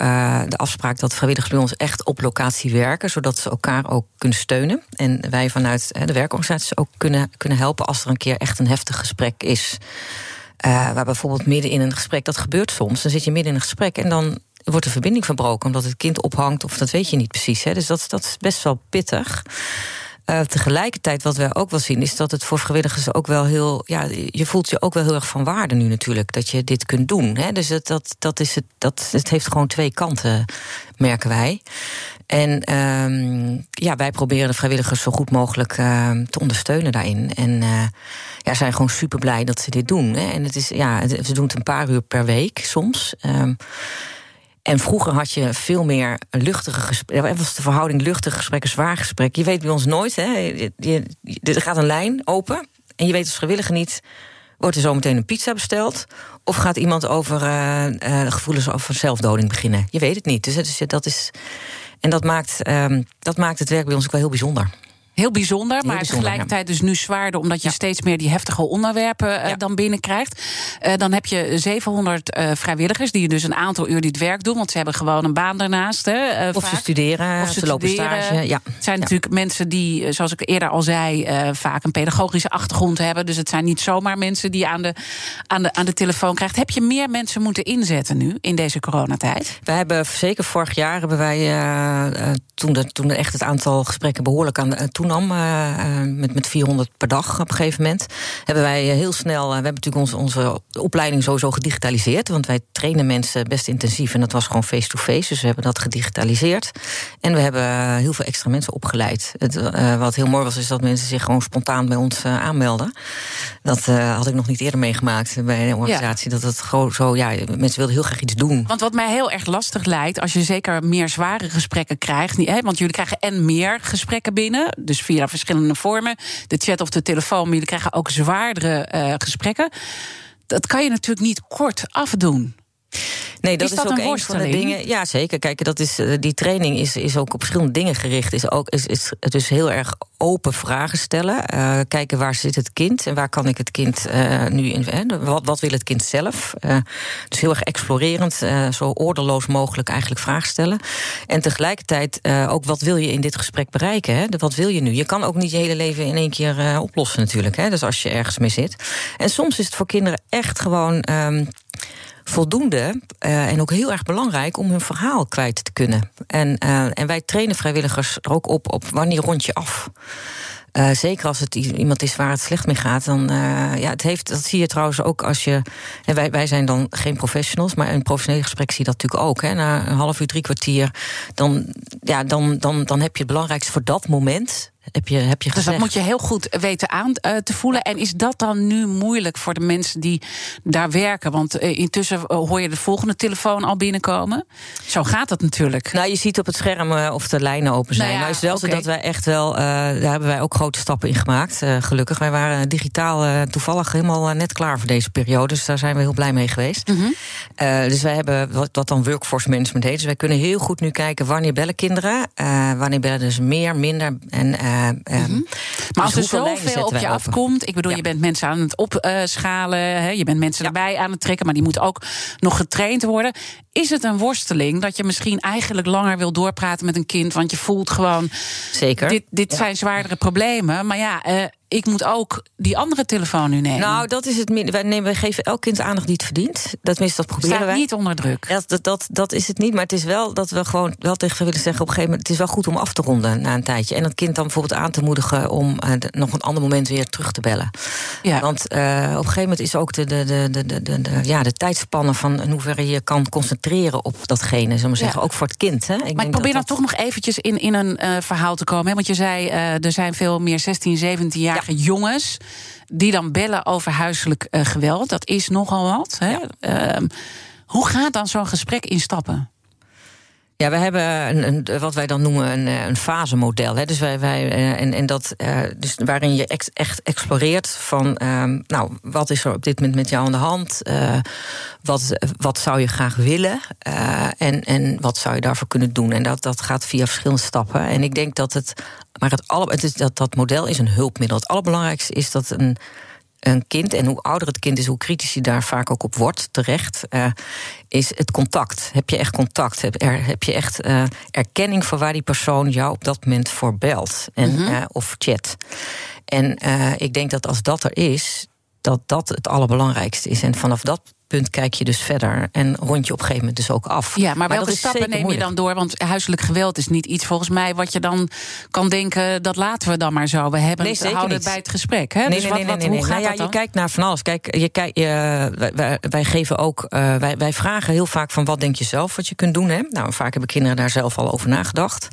Speaker 2: de afspraak dat vrijwilligers bij ons echt op locatie werken, zodat ze elkaar ook kunnen steunen. En wij vanuit de werkorganisaties ook kunnen, kunnen helpen als er een keer echt een heftig gesprek is. Uh, waar bijvoorbeeld midden in een gesprek, dat gebeurt soms. Dan zit je midden in een gesprek en dan wordt de verbinding verbroken omdat het kind ophangt, of dat weet je niet precies. Hè. Dus dat, dat is best wel pittig. Uh, tegelijkertijd, wat we ook wel zien, is dat het voor vrijwilligers ook wel heel. Ja, je voelt je ook wel heel erg van waarde nu natuurlijk dat je dit kunt doen. Hè? Dus het, dat, dat is het, dat, het heeft gewoon twee kanten, merken wij. En um, ja, wij proberen de vrijwilligers zo goed mogelijk uh, te ondersteunen daarin. En uh, ja, zijn gewoon super blij dat ze dit doen. Hè? En het is, ja, ze doen het een paar uur per week soms. Um, en vroeger had je veel meer luchtige gesprekken. was de verhouding luchtige gesprekken, zwaar gesprek. Je weet bij ons nooit, hè. Je, er gaat een lijn open. En je weet als vrijwilliger niet... wordt er zometeen een pizza besteld... of gaat iemand over uh, uh, gevoelens over zelfdoding beginnen? Je weet het niet. Dus, dat is... En dat maakt, um, dat maakt het werk bij ons ook wel heel bijzonder.
Speaker 1: Heel bijzonder, maar tegelijkertijd dus nu zwaarder... omdat je steeds meer die heftige onderwerpen uh, dan binnenkrijgt. Uh, dan heb je 700 uh, vrijwilligers die dus een aantal uur dit werk doen... want ze hebben gewoon een baan daarnaast. Hè,
Speaker 2: of vaak. ze studeren, of ze, ze lopen stage. Ja.
Speaker 1: Het zijn natuurlijk mensen die, zoals ik eerder al zei... vaak een pedagogische achtergrond hebben. Dus het zijn niet zomaar mensen die aan de, aan de, aan de telefoon krijgt. Heb je meer mensen moeten inzetten nu in deze coronatijd?
Speaker 2: We hebben zeker vorig jaar hebben wij... toen, de, toen echt het aantal gesprekken behoorlijk aan de, toenam, uh, met, met 400 per dag op een gegeven moment, hebben wij heel snel, we hebben natuurlijk onze, onze opleiding sowieso gedigitaliseerd, want wij trainen mensen best intensief en dat was gewoon face-to-face, dus we hebben dat gedigitaliseerd. En we hebben heel veel extra mensen opgeleid. Het, wat heel mooi was, is dat mensen zich gewoon spontaan bij ons aanmelden. Dat had ik nog niet eerder meegemaakt bij een organisatie. Ja. Dat het gewoon zo, ja, mensen wilden heel graag iets doen.
Speaker 1: Want wat mij heel erg lastig lijkt, als je zeker meer zware gesprekken krijgt, hè, want jullie krijgen en meer gesprekken binnen, dus dus via verschillende vormen. De chat of de telefoon, maar jullie krijgen ook zwaardere uh, gesprekken. Dat kan je natuurlijk niet kort afdoen.
Speaker 2: Nee, dat is, dat ook een, van de dingen. Ja, zeker. Kijk, dat is, eh, die training is, is ook op verschillende dingen gericht. Is ook, is, is, het is heel erg open vragen stellen. Uh, kijken waar zit het kind en waar kan ik het kind uh, nu in. Hè, wat, wat wil het kind zelf? Uh, dus heel erg explorerend, zo ordeloos mogelijk eigenlijk vragen stellen. En tegelijkertijd ook wat wil je in dit gesprek bereiken? Hè? Wat wil je nu? Je kan ook niet je hele leven in één keer oplossen, natuurlijk. Hè? Dus als je ergens mee zit. En soms is het voor kinderen echt gewoon. Um, voldoende uh, en ook heel erg belangrijk om hun verhaal kwijt te kunnen. En, uh, en wij trainen vrijwilligers er ook op, op wanneer rond je af. Uh, zeker als het iemand is waar het slecht mee gaat. Dan, ja, het heeft, dat zie je trouwens ook als je. En wij, wij zijn dan geen professionals, maar een professioneel gesprek zie je dat natuurlijk ook. Hè, na een half uur, drie kwartier. Dan, ja, dan, dan, dan heb je het belangrijkste voor dat moment heb je, heb je
Speaker 1: dus dat moet je heel goed weten aan uh, te voelen. En is dat dan nu moeilijk voor de mensen die daar werken? Want uh, intussen eh, hoor je de volgende telefoon al binnenkomen. Zo gaat dat natuurlijk.
Speaker 2: Nou, je ziet op het scherm of de lijnen open zijn. Nou, ja, nou is wel okay. zo dat wij echt wel... daar hebben wij ook grote stappen in gemaakt, gelukkig. Wij waren digitaal toevallig helemaal net klaar voor deze periode. Dus daar zijn we heel blij mee geweest. Mm -hmm. dus wij hebben wat, wat, dan workforce management heet. Dus wij kunnen heel goed nu kijken wanneer bellen kinderen. wanneer bellen dus meer, minder en
Speaker 1: uh, mm-hmm. Maar als er zoveel op je afkomt, ik bedoel, ja. je bent mensen aan het opschalen, uh, je bent mensen erbij aan het trekken, maar die moeten ook nog getraind worden. Is het een worsteling dat je misschien eigenlijk langer wil doorpraten met een kind, want je voelt gewoon,
Speaker 2: zeker,
Speaker 1: dit, dit zijn zwaardere problemen, maar ja. Ik moet ook die andere telefoon nu nemen.
Speaker 2: Nou, dat is het. Wij, nemen, wij geven elk kind aandacht die het verdient. Dat, dat proberen
Speaker 1: Staat
Speaker 2: wij.
Speaker 1: niet onder druk.
Speaker 2: Dat, dat, dat, dat, is het niet. Maar het is wel dat we gewoon wel tegen willen zeggen... op een gegeven moment, het is wel goed om af te ronden na een tijdje. En dat kind dan bijvoorbeeld aan te moedigen... om uh, de, nog een ander moment weer terug te bellen. Ja. Want uh, op een gegeven moment is ook de, de, de, de, de, de, de, ja, de tijdspannen... van in hoeverre je kan concentreren op datgene. Zullen we zeggen, ook voor het kind. Hè?
Speaker 1: Ik maar ik probeer dan toch nog eventjes in, in een uh, verhaal te komen. Hè? Want je zei, er zijn veel meer 16, 17-jarige ja. jongens die dan bellen over huiselijk uh, geweld. Dat is nogal wat. Hè? Ja. Uh, hoe gaat dan zo'n gesprek instappen?
Speaker 2: Ja, we hebben een, een, wat wij dan noemen een, een fasemodel. Hè. Dus wij, wij, en, en dat, uh, dus waarin je ex, echt exploreert van, um, nou, wat is er op dit moment met jou aan de hand? Uh, wat, wat zou je graag willen? En, en wat zou je daarvoor kunnen doen? En dat, dat gaat via verschillende stappen. En ik denk dat het, maar het, alle, het is, dat, dat model is een hulpmiddel. Het allerbelangrijkste is dat een een kind, en hoe ouder het kind is, hoe kritisch hij daar vaak ook op wordt, terecht, uh, is het contact. Heb je echt contact? Heb, er, heb je echt uh, erkenning voor waar die persoon jou op dat moment voor belt en, mm -hmm. uh, of chat? En ik denk dat als dat er is, dat dat het allerbelangrijkste is. En vanaf dat punt kijk je dus verder en rond je op een gegeven moment dus ook af.
Speaker 1: Ja, maar, welke stappen neem je dan door? Want huiselijk geweld is niet iets volgens mij wat je dan kan denken dat laten we dan maar zo. We hebben
Speaker 2: nee,
Speaker 1: het, houden het bij het gesprek. Hè?
Speaker 2: Nee,
Speaker 1: dus
Speaker 2: nee,
Speaker 1: wat,
Speaker 2: nee,
Speaker 1: wat,
Speaker 2: nee,
Speaker 1: hoe
Speaker 2: nee.
Speaker 1: gaat
Speaker 2: Nou ja, je kijkt naar van alles. Kijk, je kijkt, je, wij, wij, wij geven ook, uh, wij, wij vragen heel vaak van wat denk je zelf wat je kunt doen. Hè? Nou, vaak hebben kinderen daar zelf al over nagedacht.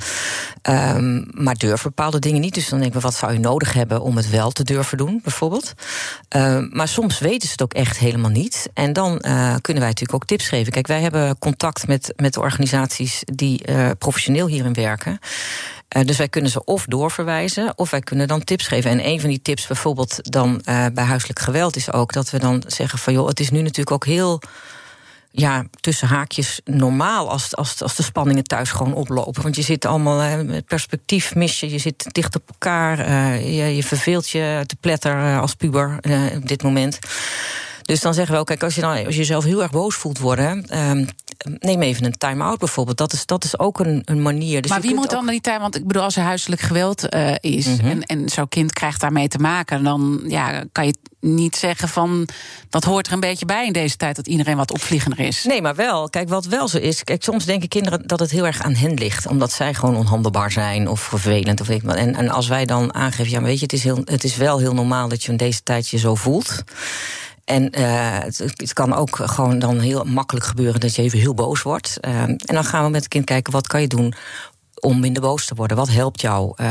Speaker 2: Um, maar durven bepaalde dingen niet. Dus dan denken we, wat zou je nodig hebben om het wel te durven doen, bijvoorbeeld. Uh, maar soms weten ze het ook echt helemaal niet. En dan uh, kunnen wij natuurlijk ook tips geven. Kijk, wij hebben contact met, met organisaties die uh, professioneel hierin werken. Uh, dus wij kunnen ze of doorverwijzen, of wij kunnen dan tips geven. En een van die tips bijvoorbeeld dan uh, bij huiselijk geweld is ook dat we dan zeggen van joh, het is nu natuurlijk ook heel ja, tussen haakjes normaal als, als, als de spanningen thuis gewoon oplopen. Want je zit allemaal uh, perspectief mis je, je zit dicht op elkaar, uh, je, je verveelt je te pletter uh, als puber op dit moment. Dus dan zeggen we ook, kijk, als je, dan, als je jezelf heel erg boos voelt worden, um, neem even een time-out bijvoorbeeld. Dat is, dat is ook een, een manier. Dus
Speaker 1: maar wie moet dan die time? Want ik bedoel, als er huiselijk geweld uh, is mm -hmm. en, en zo'n kind krijgt daarmee te maken, dan ja, kan je niet zeggen van dat hoort er een beetje bij in deze tijd dat iedereen wat opvliegender is.
Speaker 2: Nee, maar wel. Kijk, wat wel zo is. Kijk, soms denken kinderen dat het heel erg aan hen ligt, omdat zij gewoon onhandelbaar zijn of vervelend of weet ik wat. En, en als wij dan aangeven, ja, weet je, het is, heel, het is wel heel normaal dat je in deze tijd je zo voelt. En uh, het, kan ook gewoon dan heel makkelijk gebeuren dat je even heel boos wordt. Uh, en dan gaan we met het kind kijken, wat kan je doen om minder boos te worden? Wat helpt jou? Uh,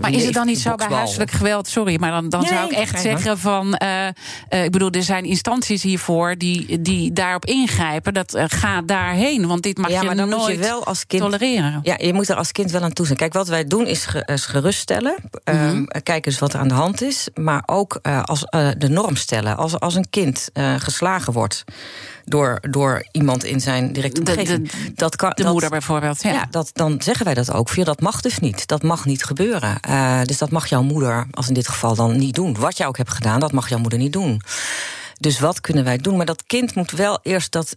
Speaker 1: maar is het dan niet zo bij huiselijk geweld? Sorry, maar dan, dan nee, zou ik echt zeggen van... Uh, uh, ik bedoel, er zijn instanties hiervoor die, die daarop ingrijpen. Dat gaat daarheen, want dit mag
Speaker 2: ja,
Speaker 1: je
Speaker 2: maar dan
Speaker 1: nooit
Speaker 2: moet je wel als kind,
Speaker 1: tolereren.
Speaker 2: Ja, je moet er als kind wel aan toe zijn. Kijk, wat wij doen is, ge, is geruststellen. Mm -hmm. um, kijken eens wat er aan de hand is. Maar ook als de norm stellen. Als, als een kind geslagen wordt door, door iemand in zijn directe omgeving.
Speaker 1: De, de, dat kan, de dat, moeder bijvoorbeeld. Ja.
Speaker 2: ja, dat, dan zeggen wij dat ook. Via dat mag dus niet. Dat mag niet gebeuren. Uh, dus dat mag jouw moeder, als in dit geval, dan niet doen. Wat jij ook hebt gedaan, dat mag jouw moeder niet doen. Dus wat kunnen wij doen? Maar dat kind moet wel eerst dat.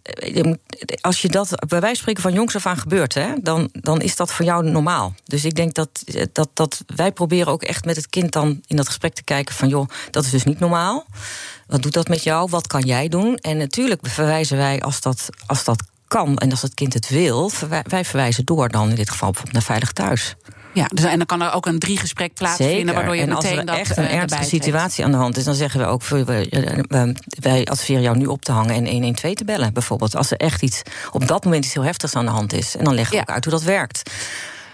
Speaker 2: Als je dat bij wijze spreken van jongs af aan gebeurt, hè, dan, dan is dat voor jou normaal. Dus ik denk dat, dat, dat wij proberen ook echt met het kind dan in dat gesprek te kijken van joh, dat is dus niet normaal. Wat doet dat met jou? Wat kan jij doen? En natuurlijk verwijzen wij als dat, als dat kan en als het kind het wil, wij verwijzen door dan in dit geval bijvoorbeeld naar Veilig Thuis.
Speaker 1: Ja, dus, en dan kan er ook een drie gesprek plaatsvinden,
Speaker 2: Zeker.
Speaker 1: waardoor je
Speaker 2: en
Speaker 1: meteen
Speaker 2: als er
Speaker 1: dat
Speaker 2: echt een
Speaker 1: uh,
Speaker 2: ernstige situatie aan de hand is, dan zeggen we ook: wij adviseren jou nu op te hangen en 112 te bellen, bijvoorbeeld. Als er echt iets op dat moment iets heel heftigs aan de hand is. En dan leggen we ja. ook uit hoe dat werkt.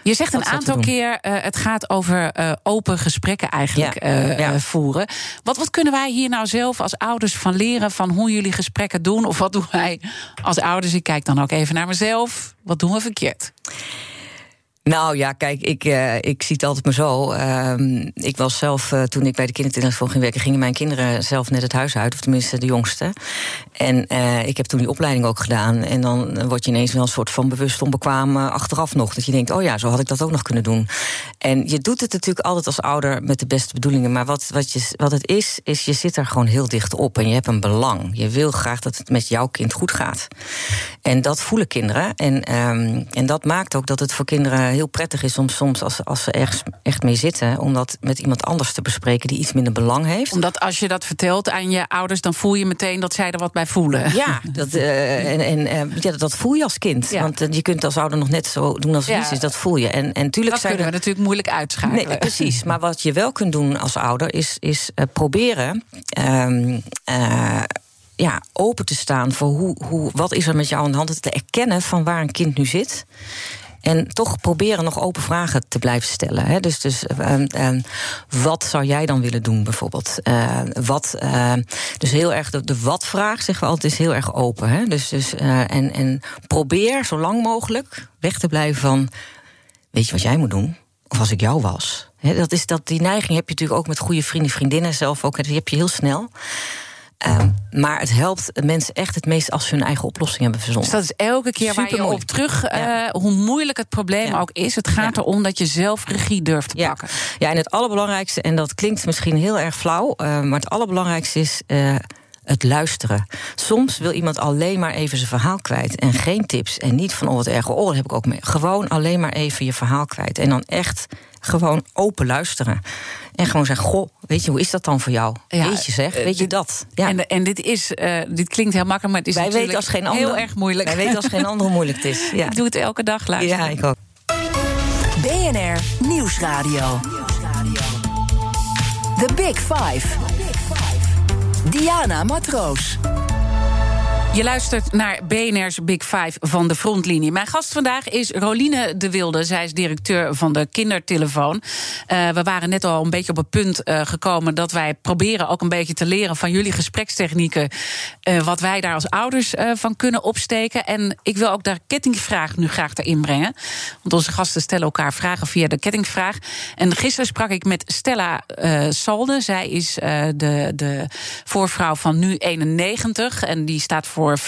Speaker 1: Je zegt een aantal keer, uh, het gaat over uh, open gesprekken eigenlijk ja, ja. voeren. Wat, wat kunnen wij hier nou zelf als ouders van leren... van hoe jullie gesprekken doen? Of wat doen wij als ouders? Ik kijk dan ook even naar mezelf. Wat doen we verkeerd?
Speaker 2: Nou ja, kijk, ik, uh, ik zie het altijd maar zo. Uh, ik was zelf, uh, toen ik bij de kindertelefoon ging werken... gingen mijn kinderen zelf net het huis uit, of tenminste de jongste. En uh, ik heb toen die opleiding ook gedaan. En dan word je ineens wel een soort van bewust onbekwaam achteraf nog. Dat je denkt, oh ja, zo had ik dat ook nog kunnen doen. En je doet het natuurlijk altijd als ouder met de beste bedoelingen. Maar wat, wat, je, wat het is, is je zit er gewoon heel dicht op. En je hebt een belang. Je wil graag dat het met jouw kind goed gaat. En dat voelen kinderen. En, um, en dat maakt ook dat het voor kinderen heel prettig is om soms, als, als ze ergens echt mee zitten, om dat met iemand anders te bespreken die iets minder belang heeft.
Speaker 1: Omdat als je dat vertelt aan je ouders, dan voel je meteen dat zij er wat bij voelen.
Speaker 2: Ja, dat, uh, en, en uh, ja, dat voel je als kind. Ja. Want uh, je kunt als ouder nog net zo doen als het ja. is, dat voel je. En, en tuurlijk
Speaker 1: dat
Speaker 2: zijn
Speaker 1: kunnen we natuurlijk moeilijk uitschakelen.
Speaker 2: Nee, precies. Maar wat je wel kunt doen als ouder, is, is proberen. Um, ja, open te staan voor hoe, hoe, wat is er met jou aan de hand. Te erkennen van waar een kind nu zit. En toch proberen nog open vragen te blijven stellen. Hè? Dus, dus uh, uh, wat zou jij dan willen doen, bijvoorbeeld? Uh, wat, dus heel erg de, wat-vraag, zeggen we altijd, is heel erg open. Hè? Dus, dus, en, en probeer zo lang mogelijk weg te blijven van... weet je wat jij moet doen? Of als ik jou was. Dat is dat, die neiging heb je natuurlijk ook met goede vrienden, vriendinnen zelf ook. Die heb je heel snel. Um, maar het helpt mensen echt het meest als ze hun eigen oplossing hebben verzonnen.
Speaker 1: Dus dat is elke keer Super waar je op terug, ja. uh, hoe moeilijk het probleem ja. ook is. Het gaat ja. erom dat je zelf regie durft te pakken.
Speaker 2: Ja, en het allerbelangrijkste, en dat klinkt misschien heel erg flauw, uh, maar het allerbelangrijkste is. Uh, het luisteren. Soms wil iemand alleen maar even zijn verhaal kwijt. En geen tips. En niet van, oh wat erg, oh dat heb ik ook mee. Gewoon alleen maar even je verhaal kwijt. En dan echt gewoon open luisteren. En gewoon zeggen, goh, weet je, hoe is dat dan voor jou?
Speaker 1: Ja,
Speaker 2: weet je zeg,
Speaker 1: eh,
Speaker 2: weet je dat? Ja.
Speaker 1: En, en dit, is, eh, dit klinkt heel makkelijk, maar het is
Speaker 2: Wij
Speaker 1: natuurlijk
Speaker 2: weten als geen ander,
Speaker 1: heel erg moeilijk.
Speaker 2: Wij weten als geen ander hoe moeilijk het is. Ja,
Speaker 1: Ik doe het elke dag, luister.
Speaker 2: ja ik ook.
Speaker 3: BNR Nieuwsradio. The Big Five. Diana Matroos.
Speaker 1: Je luistert naar BNR's Big Five van de frontlinie. Mijn gast vandaag is Roline de Wilde. Zij is directeur van de kindertelefoon. Uh, we waren net al een beetje op het punt uh, gekomen dat wij proberen ook een beetje te leren van jullie gesprekstechnieken. Uh, wat wij daar als ouders van kunnen opsteken. En ik wil ook de kettingvraag nu graag erin brengen. Want onze gasten stellen elkaar vragen via de kettingvraag. En gisteren sprak ik met Stella Salde. Zij is de, de voorvrouw van nu 91. En die staat voor voor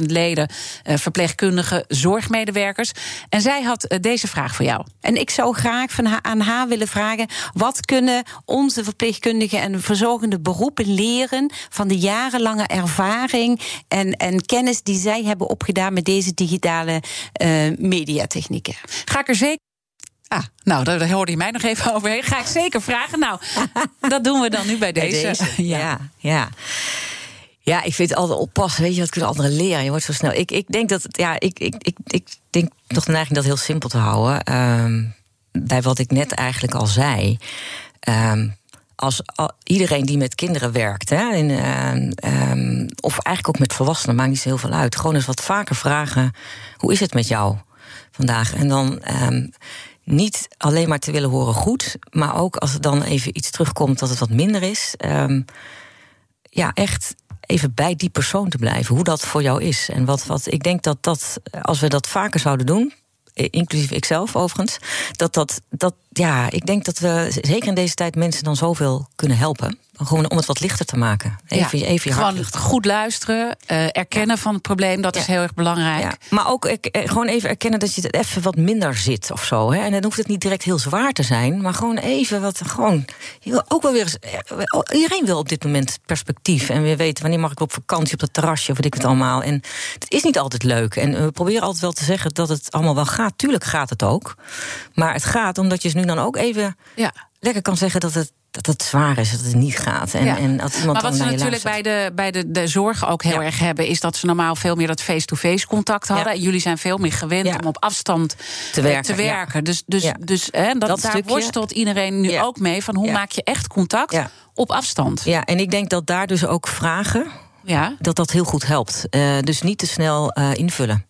Speaker 1: 40.000 leden, uh, verpleegkundigen, zorgmedewerkers. En zij had uh, deze vraag voor jou.
Speaker 4: En ik zou graag van haar, aan haar willen vragen: wat kunnen onze verpleegkundigen en verzorgende beroepen leren van de jarenlange ervaring en, en kennis die zij hebben opgedaan met deze digitale uh, mediatechnieken?
Speaker 1: Ga ik er zeker. Ah, nou, daar hoorde je mij nog even overheen. Ga ik zeker vragen. Nou, dat doen we dan nu bij deze.
Speaker 2: Bij deze. ja. ja. ja. Ja, ik vind het altijd oppassen. Weet je, wat kunnen anderen leren? Je wordt zo snel. Ik, ik denk dat, ja, ik, ik, ik, ik denk toch de neiging dat heel simpel te houden. Um, bij wat ik net eigenlijk al zei. Um, als al, iedereen die met kinderen werkt, hè, in, um, of eigenlijk ook met volwassenen, maakt niet zo heel veel uit. Gewoon eens wat vaker vragen: hoe is het met jou vandaag? En dan niet alleen maar te willen horen goed, maar ook als er dan even iets terugkomt dat het wat minder is. ja, echt even bij die persoon te blijven. Hoe dat voor jou is. En wat, wat ik denk dat dat, als we dat vaker zouden doen. Inclusief ikzelf overigens. Dat dat, dat, ja, ik denk dat we zeker in deze tijd mensen dan zoveel kunnen helpen. Gewoon om het wat lichter te maken. Even,
Speaker 1: ja,
Speaker 2: even je
Speaker 1: gewoon goed luisteren, uh, erkennen ja. van het probleem, dat ja. is heel erg belangrijk.
Speaker 2: Maar ook gewoon even erkennen dat je het even wat minder zit of zo. Hè. En dan hoeft het niet direct heel zwaar te zijn, maar gewoon even wat. Gewoon, ook wel weer eens, iedereen wil op dit moment perspectief. En weer weten wanneer mag ik op vakantie op het terrasje of weet ik het allemaal. En het is niet altijd leuk. En we proberen altijd wel te zeggen dat het allemaal wel gaat. Tuurlijk gaat het ook. Maar het gaat omdat je nu dan ook even lekker kan zeggen dat het dat het zwaar is, dat het niet gaat. En,
Speaker 1: ja.
Speaker 2: en als iemand
Speaker 1: maar wat ze natuurlijk bij de, bij de, de zorg ook heel ja. erg hebben... is dat ze normaal veel meer dat face-to-face contact hadden. Ja. Jullie zijn veel meer gewend om op afstand te werken. Te werken. Dus, dus, dus hè, dat, dat daar stukje. worstelt iedereen nu ook mee... van hoe maak je echt contact op afstand.
Speaker 2: Ja, en ik denk dat daar dus ook vragen...
Speaker 1: Ja.
Speaker 2: dat dat heel goed helpt. Uh, dus niet te snel uh, invullen.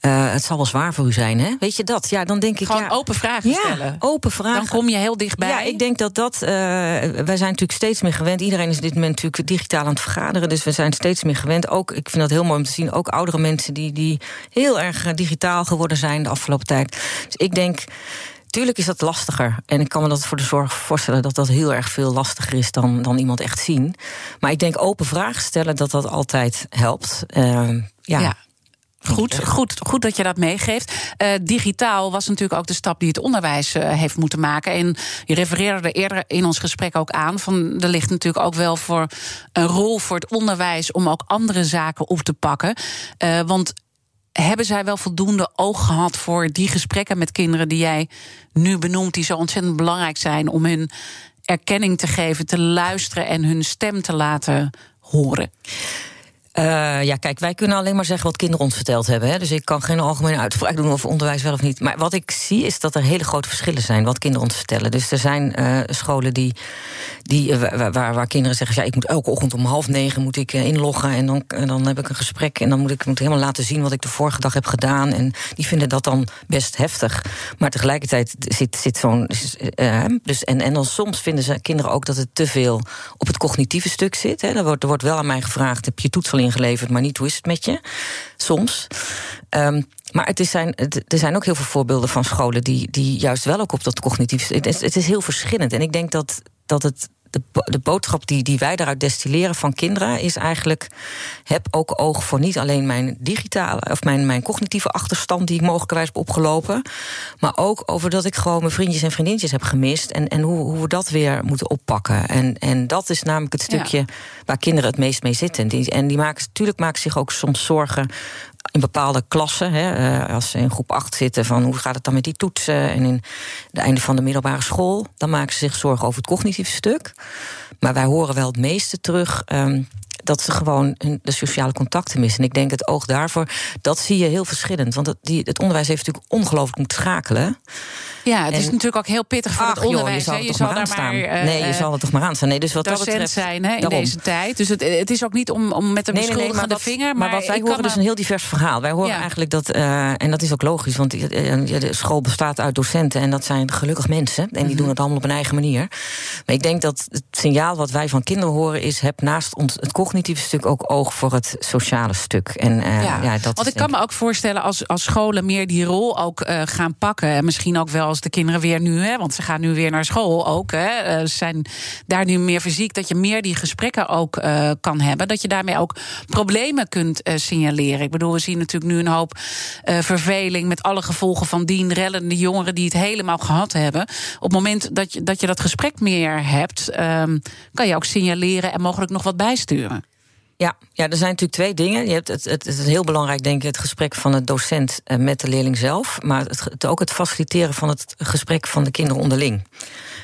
Speaker 2: Uh, het zal wel zwaar voor u zijn, hè? Weet je dat? Ja, dan denk ik.
Speaker 1: Gewoon
Speaker 2: ja,
Speaker 1: open vragen
Speaker 2: ja,
Speaker 1: stellen.
Speaker 2: Open vragen.
Speaker 1: Dan kom je heel dichtbij.
Speaker 2: Ja, ik denk dat dat. Uh, wij zijn natuurlijk steeds meer gewend. Iedereen is dit moment natuurlijk digitaal aan het vergaderen. Dus we zijn steeds meer gewend. Ook, ik vind dat heel mooi om te zien. Ook oudere mensen die, die heel erg digitaal geworden zijn de afgelopen tijd. Dus ik denk. Tuurlijk is dat lastiger. En ik kan me dat voor de zorg voorstellen dat dat heel erg veel lastiger is dan, dan iemand echt zien. Maar ik denk open vragen stellen dat dat altijd helpt. Uh, ja.
Speaker 1: ja. Goed, goed, goed dat je dat meegeeft. Uh, digitaal was natuurlijk ook de stap die het onderwijs uh, heeft moeten maken. En je refereerde er eerder in ons gesprek ook aan. Van, er ligt natuurlijk ook wel voor een rol voor het onderwijs om ook andere zaken op te pakken. Uh, want hebben zij wel voldoende oog gehad voor die gesprekken met kinderen die jij nu benoemt, die zo ontzettend belangrijk zijn om hun erkenning te geven, te luisteren en hun stem te laten horen?
Speaker 2: Uh, ja, kijk, wij kunnen alleen maar zeggen wat kinderen ons verteld hebben. Hè. Dus ik kan geen algemene uitspraak doen over onderwijs wel of niet. Maar wat ik zie is dat er hele grote verschillen zijn wat kinderen ons vertellen. Dus er zijn uh, scholen die, die, uh, waar, waar, kinderen zeggen: ja, ik moet elke ochtend om half negen moet ik inloggen. En dan, dan heb ik een gesprek. En dan moet ik moet helemaal laten zien wat ik de vorige dag heb gedaan. En die vinden dat dan best heftig. Maar tegelijkertijd zit, zit zo'n. dus, en, en dan soms vinden ze kinderen ook dat het te veel op het cognitieve stuk zit. Hè. Er, wordt, er wordt wel aan mij gevraagd: heb je toets al ingeleverd, maar niet hoe is het met je? Soms. Um, maar het is zijn, er zijn ook heel veel voorbeelden van scholen die, die juist wel ook op dat cognitief. Het is, het is heel verschillend. En ik denk dat, dat het de, de boodschap die, die wij daaruit destilleren van kinderen is eigenlijk: heb ook oog voor niet alleen mijn digitale of mijn, mijn cognitieve achterstand die ik mogelijkerwijs heb opgelopen, maar ook over dat ik gewoon mijn vriendjes en vriendinnetjes heb gemist en, en hoe, hoe we dat weer moeten oppakken. En, en dat is namelijk het stukje waar kinderen het meest mee zitten. En die, en die maken natuurlijk maken zich ook soms zorgen in bepaalde klassen, hè, eh, als ze in groep 8 zitten, van hoe gaat het dan met die toetsen? En in het einde van de middelbare school, dan maken ze zich zorgen over het cognitieve stuk. Maar wij horen wel het meeste terug. Ehm, dat ze gewoon de sociale contacten missen. En ik denk het oog daarvoor, dat zie je heel verschillend. Want het, die, het onderwijs heeft natuurlijk ongelooflijk moeten schakelen.
Speaker 1: Ja, het is natuurlijk ook heel pittig voor het onderwijs.
Speaker 2: Joh, je zal,
Speaker 1: je
Speaker 2: zal daar maar. Uh, nee, je zal er toch maar aan staan. Nee, dus wat
Speaker 1: dat
Speaker 2: betreft,
Speaker 1: zijn hè, in daarom. deze tijd. Dus het, het, is ook niet om, om met een nee, nee, nee, vinger.
Speaker 2: Maar, maar wat wij horen, dus een heel divers verhaal. Wij horen ja. eigenlijk dat, uh, en dat is ook logisch, want de school bestaat uit docenten en dat zijn gelukkig mensen. En die mm -hmm. doen het allemaal op een eigen manier. Maar ik denk dat het signaal wat wij van kinderen horen is: heb naast ons het cognitieve stuk ook oog voor het sociale stuk. En, uh, ja. ja. dat
Speaker 1: want ik kan me ook voorstellen als, als scholen meer die rol ook uh, gaan pakken. En misschien ook wel als de kinderen weer nu, hè, want ze gaan nu weer naar school ook. Hè, uh, zijn daar nu meer fysiek, dat je meer die gesprekken ook kan hebben. Dat je daarmee ook problemen kunt signaleren. Ik bedoel, we zien natuurlijk nu een hoop verveling met alle gevolgen van dien, rellende jongeren die het helemaal gehad hebben. Op het moment dat je dat, je dat gesprek meer hebt, um, kan je ook signaleren en mogelijk nog wat bijsturen.
Speaker 2: Ja, ja, er zijn natuurlijk twee dingen. Je hebt het, het, het is heel belangrijk, denk ik, het gesprek van de docent eh, met de leerling zelf. Maar het, het, ook het faciliteren van het gesprek van de kinderen onderling.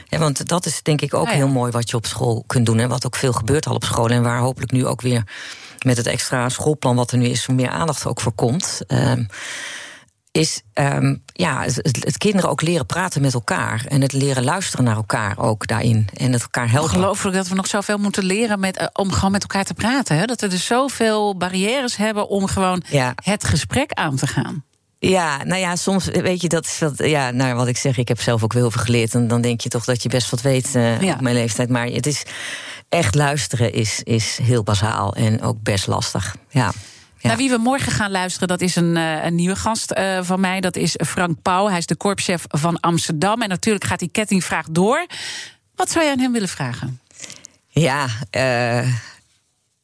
Speaker 2: Ja, want dat is denk ik ook ja, ja. heel mooi wat je op school kunt doen. En wat ook veel gebeurt al op school. En waar hopelijk nu ook weer met het extra schoolplan wat er nu is, meer aandacht ook voor komt. Um, is um, ja, het, het, kinderen ook leren praten met elkaar. En het leren luisteren naar elkaar ook daarin. En het elkaar helpen.
Speaker 1: Ongelooflijk dat we nog zoveel moeten leren met, uh, om gewoon met elkaar te praten. Hè? Dat we dus zoveel barrières hebben om gewoon ja. het gesprek aan te gaan.
Speaker 2: Ja, nou ja, soms weet je dat is wat. Ja, nou, wat ik zeg, ik heb zelf ook heel veel geleerd. En dan denk je toch dat je best wat weet uh, ja. op mijn leeftijd. Maar het is echt luisteren is, is heel bazaal en ook best lastig. Ja.
Speaker 1: Ja. Naar wie we morgen gaan luisteren, dat is een, uh, een nieuwe gast uh, van mij. Dat is Frank Pauw. Hij is de korpschef van Amsterdam. En natuurlijk gaat die kettingvraag door. Wat zou je aan hem willen vragen?
Speaker 2: Ja, uh,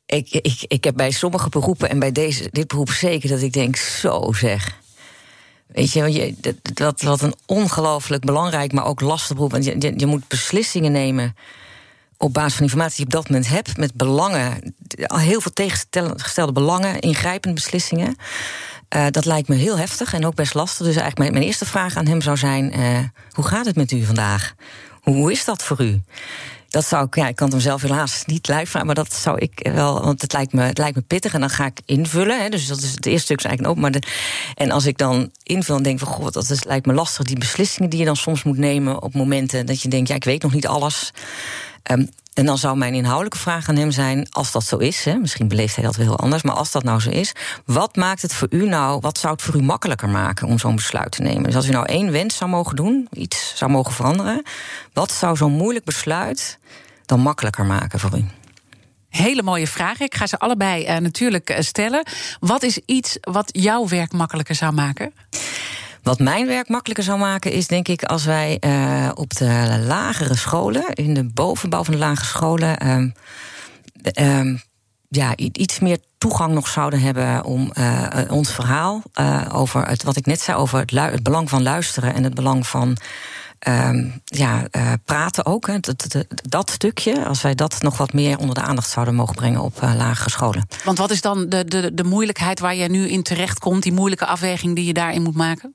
Speaker 2: ik, ik, ik heb bij sommige beroepen en bij deze, dit beroep zeker dat ik denk, zo zeg. Weet je, je dat, wat een ongelooflijk belangrijk, maar ook lastig beroep. Want je, je, je moet beslissingen nemen op basis van informatie die je op dat moment hebt, met belangen, heel veel tegengestelde belangen, ingrijpende beslissingen. Uh, dat lijkt me heel heftig en ook best lastig. Dus eigenlijk mijn, eerste vraag aan hem zou zijn: uh, hoe gaat het met u vandaag? Hoe is dat voor u? Dat zou ik, ja, ik kan het hem zelf helaas niet live vragen, maar dat zou ik wel, want het lijkt me, het lijkt me pittig en dan ga ik invullen. Hè, dus dat is het eerste stuk eigenlijk ook. Maar en als ik dan invul en denk van, god, dat is, lijkt me lastig, die beslissingen die je dan soms moet nemen op momenten dat je denkt, ja, ik weet nog niet alles. Um, en dan zou mijn inhoudelijke vraag aan hem zijn: als dat zo is, hè, misschien beleeft hij dat wel heel anders, maar als dat nou zo is, wat maakt het voor u nou, wat zou het voor u makkelijker maken om zo'n besluit te nemen? Dus als u nou één wens zou mogen doen, iets zou mogen veranderen, wat zou zo'n moeilijk besluit dan makkelijker maken voor u?
Speaker 1: Hele mooie vragen. Ik ga ze allebei uh, natuurlijk stellen. Wat is iets wat jouw werk makkelijker zou maken?
Speaker 2: Wat mijn werk makkelijker zou maken is, denk ik, als wij uh, op de lagere scholen, in de bovenbouw van de lagere scholen, um, um, ja, iets meer toegang nog zouden hebben om uh, ons verhaal uh, over het, wat ik net zei, over het, het, belang van luisteren en het belang van. Um, ja, praten ook. Hè, dat, dat, stukje, als wij dat nog wat meer onder de aandacht zouden mogen brengen op lagere scholen.
Speaker 1: Want wat is dan de, de, de moeilijkheid waar je nu in terecht komt, die moeilijke afweging die je daarin moet maken?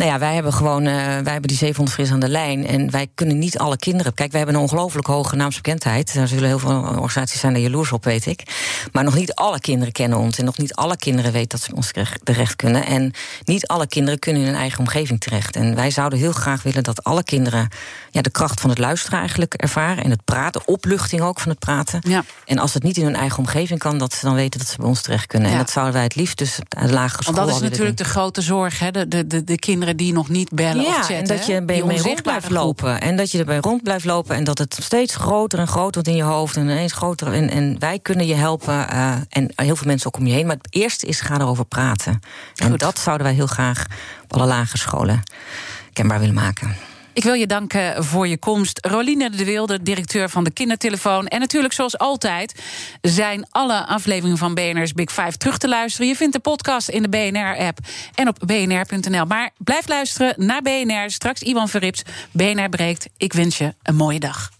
Speaker 2: Nou ja, wij hebben gewoon uh, wij hebben die 700 fris aan de lijn. En wij kunnen niet alle kinderen. Kijk, wij hebben een ongelooflijk hoge naamsbekendheid. Daar zullen heel veel organisaties zijn er jaloers op, weet ik. Maar nog niet alle kinderen kennen ons. En nog niet alle kinderen weten dat ze ons terecht kunnen. En niet alle kinderen kunnen in hun eigen omgeving terecht. En wij zouden heel graag willen dat alle kinderen ja, de kracht van het luisteren eigenlijk ervaren. En het praten, opluchting ook van het praten.
Speaker 1: Ja.
Speaker 2: En als het niet in hun eigen omgeving kan, dat ze dan weten dat ze bij ons terecht kunnen. Ja. En dat zouden wij het liefst dus de lagere school.
Speaker 1: Want dat is natuurlijk de grote zorg, hè? De, de, de, de die nog niet bellen
Speaker 2: ja,
Speaker 1: of chatten.
Speaker 2: en dat je bij mee rond blijft lopen. En dat je erbij rond blijft lopen. En dat het steeds groter en groter wordt in je hoofd. En ineens groter. En, en wij kunnen je helpen. Uh, en heel veel mensen ook om je heen. Maar het eerste is, ga erover praten. Goed. En dat zouden wij heel graag op alle lagere scholen kenbaar willen maken.
Speaker 1: Ik wil je danken voor je komst. Roline de Wilde, directeur van de Kindertelefoon. En natuurlijk, zoals altijd, zijn alle afleveringen van BNR's Big Five terug te luisteren. Je vindt de podcast in de BNR-app en op bnr.nl. Maar blijf luisteren naar BNR. Straks Iwan Verrips. BNR breekt. Ik wens je een mooie dag.